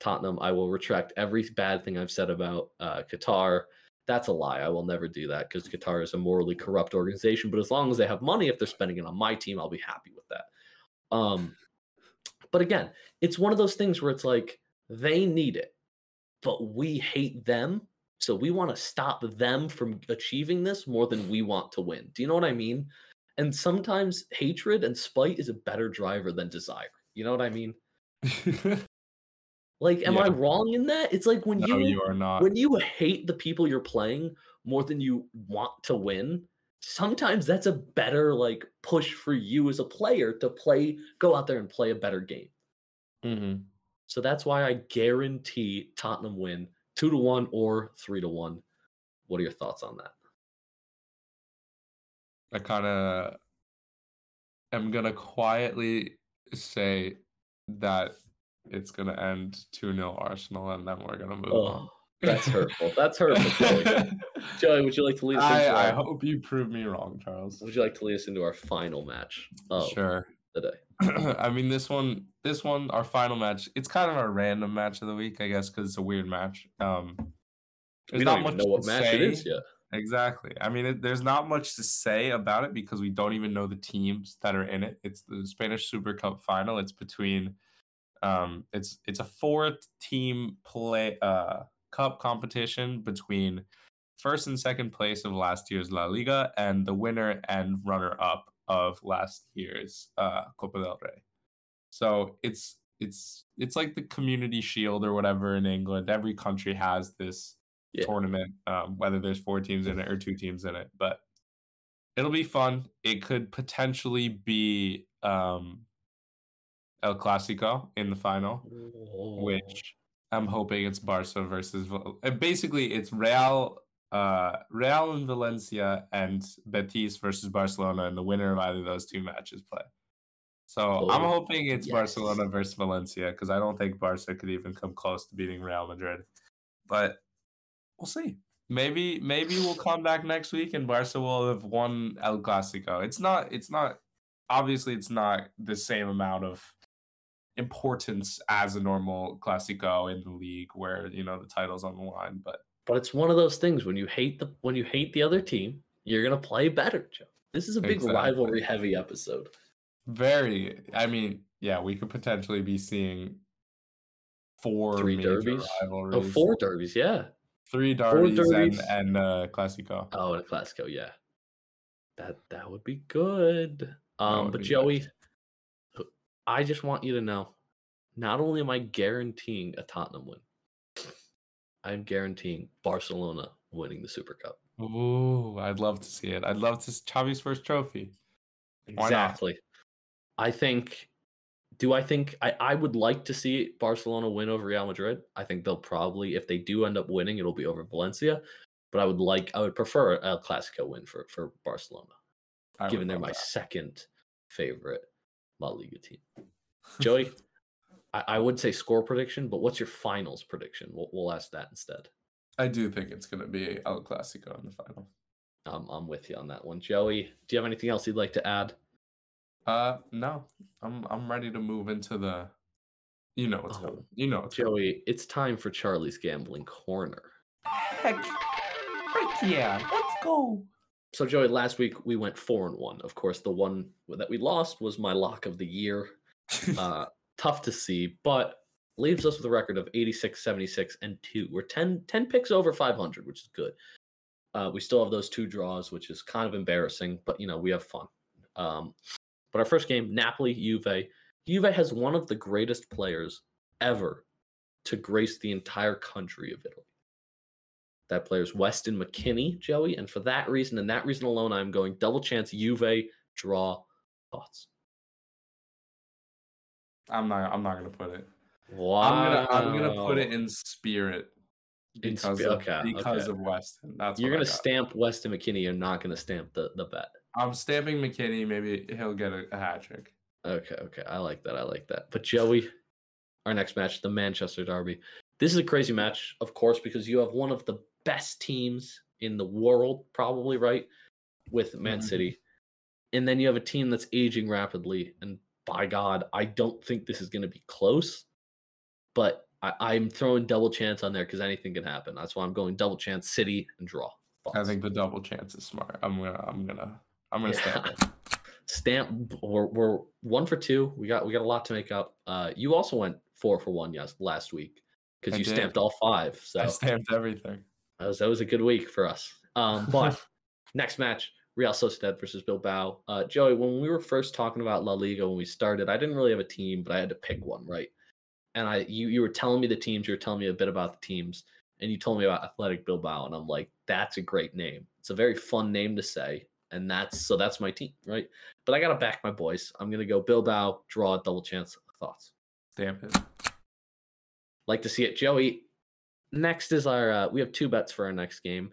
Tottenham, I will retract every bad thing I've said about uh, Qatar. That's a lie. I will never do that because Qatar is a morally corrupt organization. But as long as they have money, if they're spending it on my team, I'll be happy with that. Um, but again, it's one of those things where it's like they need it, but we hate them. So we want to stop them from achieving this more than we want to win. Do you know what I mean? And sometimes hatred and spite is a better driver than desire. You know what I mean? [LAUGHS] Like, am I wrong in that? It's like when no, you, you are not. when you hate the people you're playing more than you want to win. Sometimes that's a better like push for you as a player to play, go out there and play a better game. Mhm. So that's why I guarantee Tottenham win two to one or three to one. What are your thoughts on that? I kind of am gonna quietly say that it's gonna end two 0 Arsenal, and then we're gonna move on. Oh, that's hurtful. That's hurtful, Joey. [LAUGHS] Joey, would you like to lead us into I, I our, hope you prove me wrong, Charles. would you like to lead us into our final match of Sure. the day? [CLEARS THROAT] I mean, this one, this one, our final match. It's kind of a random match of the week, I guess, because it's a weird match. Um, there's we not don't even much know what to match it is yet. Exactly. I mean, it, there's not much to say about it because we don't even know the teams that are in it. It's the Spanish Super Cup final. It's between, um, it's it's a four team play uh cup competition between first and second place of last year's La Liga and the winner and runner up of last year's uh Copa del Rey. So it's it's it's like the Community Shield or whatever in England. Every country has this Yeah. tournament, um, whether there's four teams in it or two teams in it. But it'll be fun. It could potentially be um, El Clasico in the final, Oh. which I'm hoping it's Barca versus. Basically, it's Real, uh, Real and Valencia and Betis versus Barcelona, and the winner of either of those two matches play. So I'm Oh, hoping it's yes. Barcelona versus Valencia because I don't think Barca could even come close to beating Real Madrid. But we'll see. Maybe maybe we'll come back next week and Barca will have won El Clasico. It's not it's not obviously it's not the same amount of importance as a normal Clasico in the league where you know the title's on the line, but But it's one of those things when you hate the when you hate the other team, you're gonna play better, Joe. This is a big Exactly. rivalry heavy episode. very I mean, yeah, we could potentially be seeing four Three derbies? rivalries. Oh, four derbies, yeah. three derbies, derbies. and and uh Clasico. Oh, and a Clasico, yeah. That that would be good. Um, but Joey, nice. I just want you to know, not only am I guaranteeing a Tottenham win, I'm guaranteeing Barcelona winning the Super Cup. Ooh, I'd love to see it. I'd love to see Xavi's first trophy. Exactly. I think. Do I think I, I would like to see Barcelona win over Real Madrid? I think they'll probably, if they do end up winning, it'll be over Valencia. But I would like, I would prefer a Clasico win for for Barcelona, I given they're my that. second favorite La Liga team. Joey, I, I would say score prediction, but what's your finals prediction? We'll, we'll ask that instead. I do think it's going to be El Clasico in the final. Um, I'm with you on that one. Joey, do you have anything else you'd like to add? Uh, no, I'm I'm ready to move into the. You know what's Oh, coming. You know what's coming. Joey, it's time for Charlie's gambling corner. Heck, heck yeah, let's go. So Joey, last week we went four and one. Of course, the one that we lost was my lock of the year. [LAUGHS] Uh, tough to see, but leaves us with a record of 86, 76, and two. We're 10, 10 picks over 500, which is good. Uh, we still have those two draws, which is kind of embarrassing, but you know we have fun. Um, but our first game, Napoli, Juve. Juve has one of the greatest players ever to grace the entire country of Italy. That player is Weston McKennie, Joey, and for that reason and that reason alone, I'm going double chance Juve draw. Thoughts? I'm not. I'm not gonna put it. Wow. I'm gonna. I'm gonna put it in spirit In because of, okay, because okay. of Weston. That's You're gonna stamp Weston McKennie. You're not gonna stamp the the bet. I'm stamping McKennie. Maybe he'll get a, a hat trick. Okay, okay. I like that. I like that. But Joey, our next match, the Manchester Derby. This is a crazy match, of course, because you have one of the best teams in the world, probably right, with Man Mhm. City, and then you have a team that's aging rapidly. And by God, I don't think this is going to be close. But I, I'm throwing double chance on there because anything can happen. That's why I'm going double chance City and draw. I think the double chance is smart. I'm gonna. I'm gonna. I'm gonna stamp Yeah. it. [LAUGHS] Stamp. We're, we're one for two. We got we got a lot to make up. Uh, you also went four for one yes last week because you did. stamped all five. So I stamped everything. that was that was a good week for us. Um, but [LAUGHS] next match, Real Sociedad versus Bilbao. Uh, Joey, when we were first talking about La Liga when we started, I didn't really have a team, but I had to pick one, right? And I you you were telling me the teams, you were telling me a bit about the teams, and you told me about Athletic Bilbao, and I'm like, that's a great name. It's a very fun name to say, and that's so that's my team, right? But I gotta back my boys. I'm gonna go Bilbao, draw, double chance. Thoughts? Stamp it. Like to see it. Joey, next is our uh, we have two bets for our next game.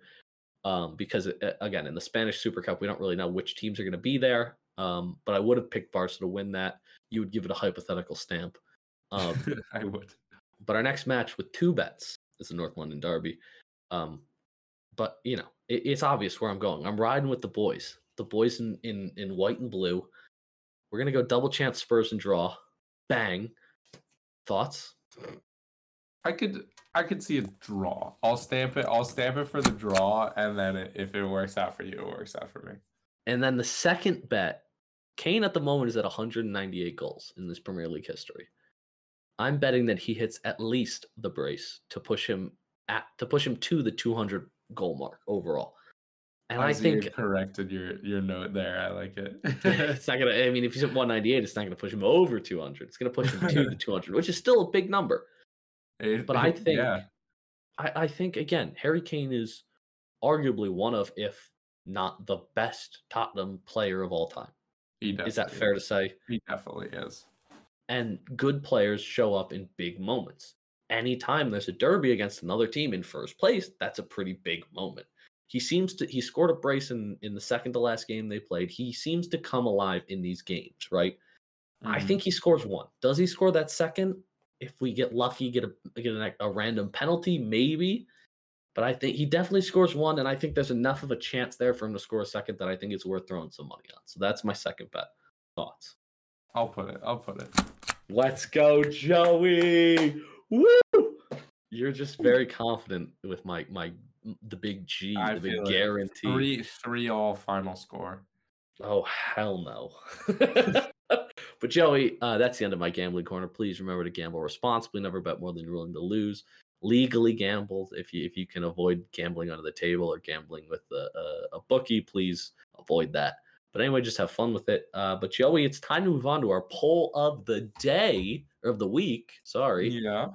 Um, because uh, again, in the Spanish Super Cup, we don't really know which teams are going to be there. Um, but I would have picked Barca to win that. You would give it a hypothetical stamp. Um, [LAUGHS] I would. but our next match with two bets is the North London Derby. Um, but you know, it, it's obvious where I'm going. I'm riding with the boys. The boys in in in white and blue. We're gonna go double chance Spurs and draw. Bang. Thoughts? I could. I could see a draw. I'll stamp it. I'll stamp it for the draw, and then i- if it works out for you, it works out for me. And then the second bet, Kane at the moment is at 198 goals in this Premier League history. I'm betting that he hits at least the brace to push him at to push him to the 200 goal mark overall. And I Isaiah think corrected your your note there. I like it. [LAUGHS] it's not gonna. I mean, if he's at 198, it's not gonna push him over 200. It's gonna push him to [LAUGHS] the 200, which is still a big number. It- But I think, yeah, I, I think again, Harry Kane is arguably one of, if not the best Tottenham player of all time. he Is that fair to say? He definitely is. and good players show up in big moments. Anytime there's a derby against another team in first place, that's a pretty big moment. He seems to he scored a brace in, in the second to last game they played. He seems to come alive in these games, right? I Mhm. think he scores one. Does he score that second? If we get lucky, get a get a, a random penalty, maybe. But I think he definitely scores one, and I think there's enough of a chance there for him to score a second that I think it's worth throwing some money on. So that's my second bet. Thoughts? I'll put it. I'll put it. Let's go, Joey! Woo! You're just very confident with my my the big G, I the big it. guarantee. Three three all final score. Oh hell no! [LAUGHS] but Joey, uh, that's the end of my gambling corner. Please remember to gamble responsibly. Never bet more than you're willing to lose. Legally gamble if you if you can avoid gambling under the table or gambling with a, a, a bookie. Please avoid that. But anyway, just have fun with it. Uh, but Joey, it's time to move on to our poll of the day or of the week. Sorry. Yeah.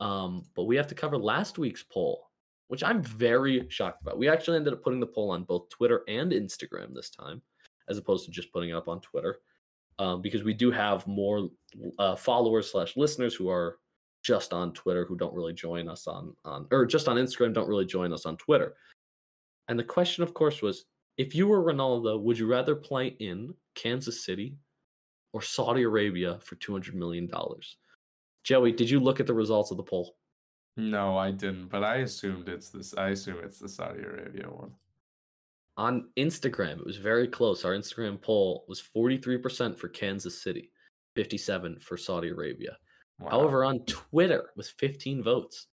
Um, but we have to cover last week's poll, which I'm very shocked about. We actually ended up putting the poll on both Twitter and Instagram this time, as opposed to just putting it up on Twitter, um, because we do have more uh, followers slash listeners who are just on Twitter who don't really join us on on or just on Instagram don't really join us on Twitter. And the question, of course, was if you were Ronaldo, would you rather play in Kansas City or Saudi Arabia for two hundred million dollars? Joey, did you look at the results of the poll? No, I didn't, but I assumed it's this. I assume it's the Saudi Arabia one. On Instagram, it was very close. Our Instagram poll was 43% for Kansas City, 57 for Saudi Arabia. Wow. However, on Twitter, with 15 votes,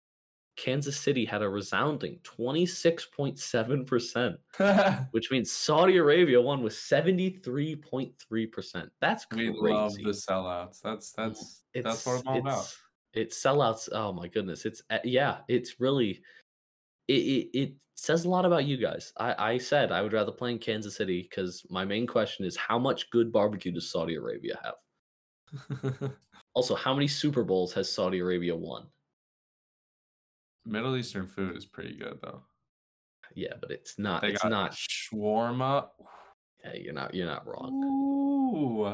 Kansas City had a resounding 26.7%, [LAUGHS] which means Saudi Arabia won with 73.3%. That's crazy. we love the sellouts. That's that's that's what it's all about. it's- It's sellouts. Oh my goodness. It's uh, yeah. It's really. It, it it says a lot about you guys. I I said I would rather play in Kansas City because my main question is how much good barbecue does Saudi Arabia have? [LAUGHS] Also, how many Super Bowls has Saudi Arabia won? Middle Eastern food is pretty good though. Yeah, but it's not. They it's got not. shawarma. Yeah, you're not. You're not wrong. Ooh.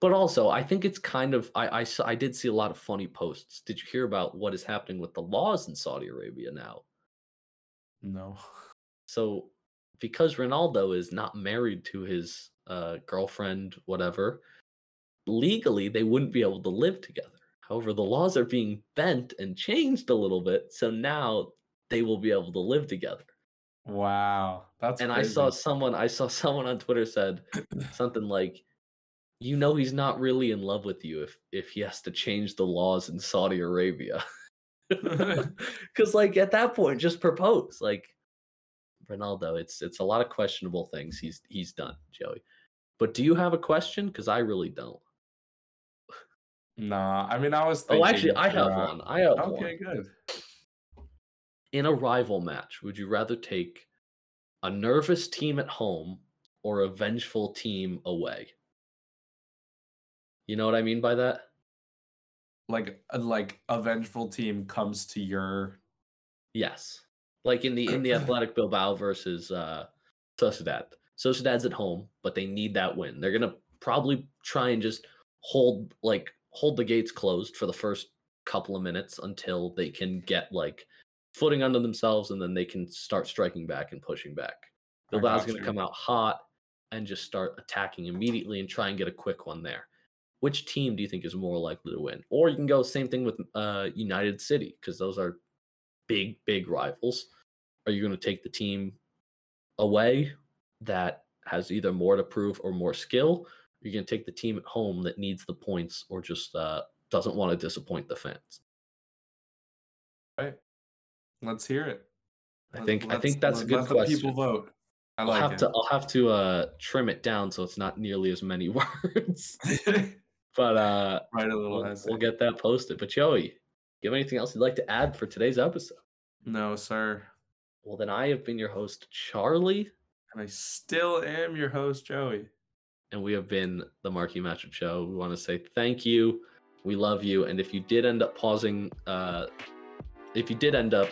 But also, I think it's kind of. I I saw. I did see a lot of funny posts. Did you hear about what is happening with the laws in Saudi Arabia now? No. So, because Ronaldo is not married to his uh, girlfriend, whatever, legally they wouldn't be able to live together. However, the laws are being bent and changed a little bit, so now they will be able to live together. Wow. That's and I saw someone, I saw [LAUGHS] someone on Twitter said [CLEARS THROAT] something like, "You know, he's not really in love with you if if he has to change the laws in Saudi Arabia." [LAUGHS] [LAUGHS] Because, like, at that point, just propose. Like, Ronaldo, it's it's a lot of questionable things he's he's done, Joey. But do you have a question? Because I really don't. Nah, I mean I was Oh, actually, I have uh, one. I have Okay, one. good. In a rival match, would you rather take a nervous team at home or a vengeful team away? You know what I mean by that? Like a, like a vengeful team comes to your Yes. Like in the in the [CLEARS THROAT] Athletic Bilbao versus uh Sociedad. Sociedad's at home, but they need that win. They're gonna probably try and just hold like hold the gates closed for the first couple of minutes until they can get like footing under themselves and then they can start striking back and pushing back. bilbao's gonna come out hot and just start attacking immediately and try and get a quick one there. Which team do you think is more likely to win? Or you can go same thing with uh, United City because those are big, big rivals. Are you going to take the team away that has either more to prove or more skill? Or are you going to take the team at home that needs the points or just uh, doesn't want to disappoint the fans? right. Let's hear it. I think I let's- think that's a good let question. People vote. I I'll like have it. to I'll have to uh, trim it down so it's not nearly as many [LAUGHS] words. [LAUGHS] but uh, Write a little we'll, we'll get that posted. But Joey, do you have anything else you'd like to add for today's episode? No, sir. Well, then I have been your host, Charlie, And I still am your host, Joey. and we have been the Marquee Matchup Show. We want to say thank you. We love you. And if you did end up pausing, uh, if you did end up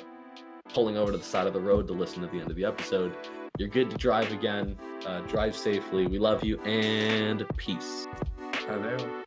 pulling over to the side of the road to listen to the end of the episode, you're good to drive again. Uh, drive safely. We love you and peace. Hello.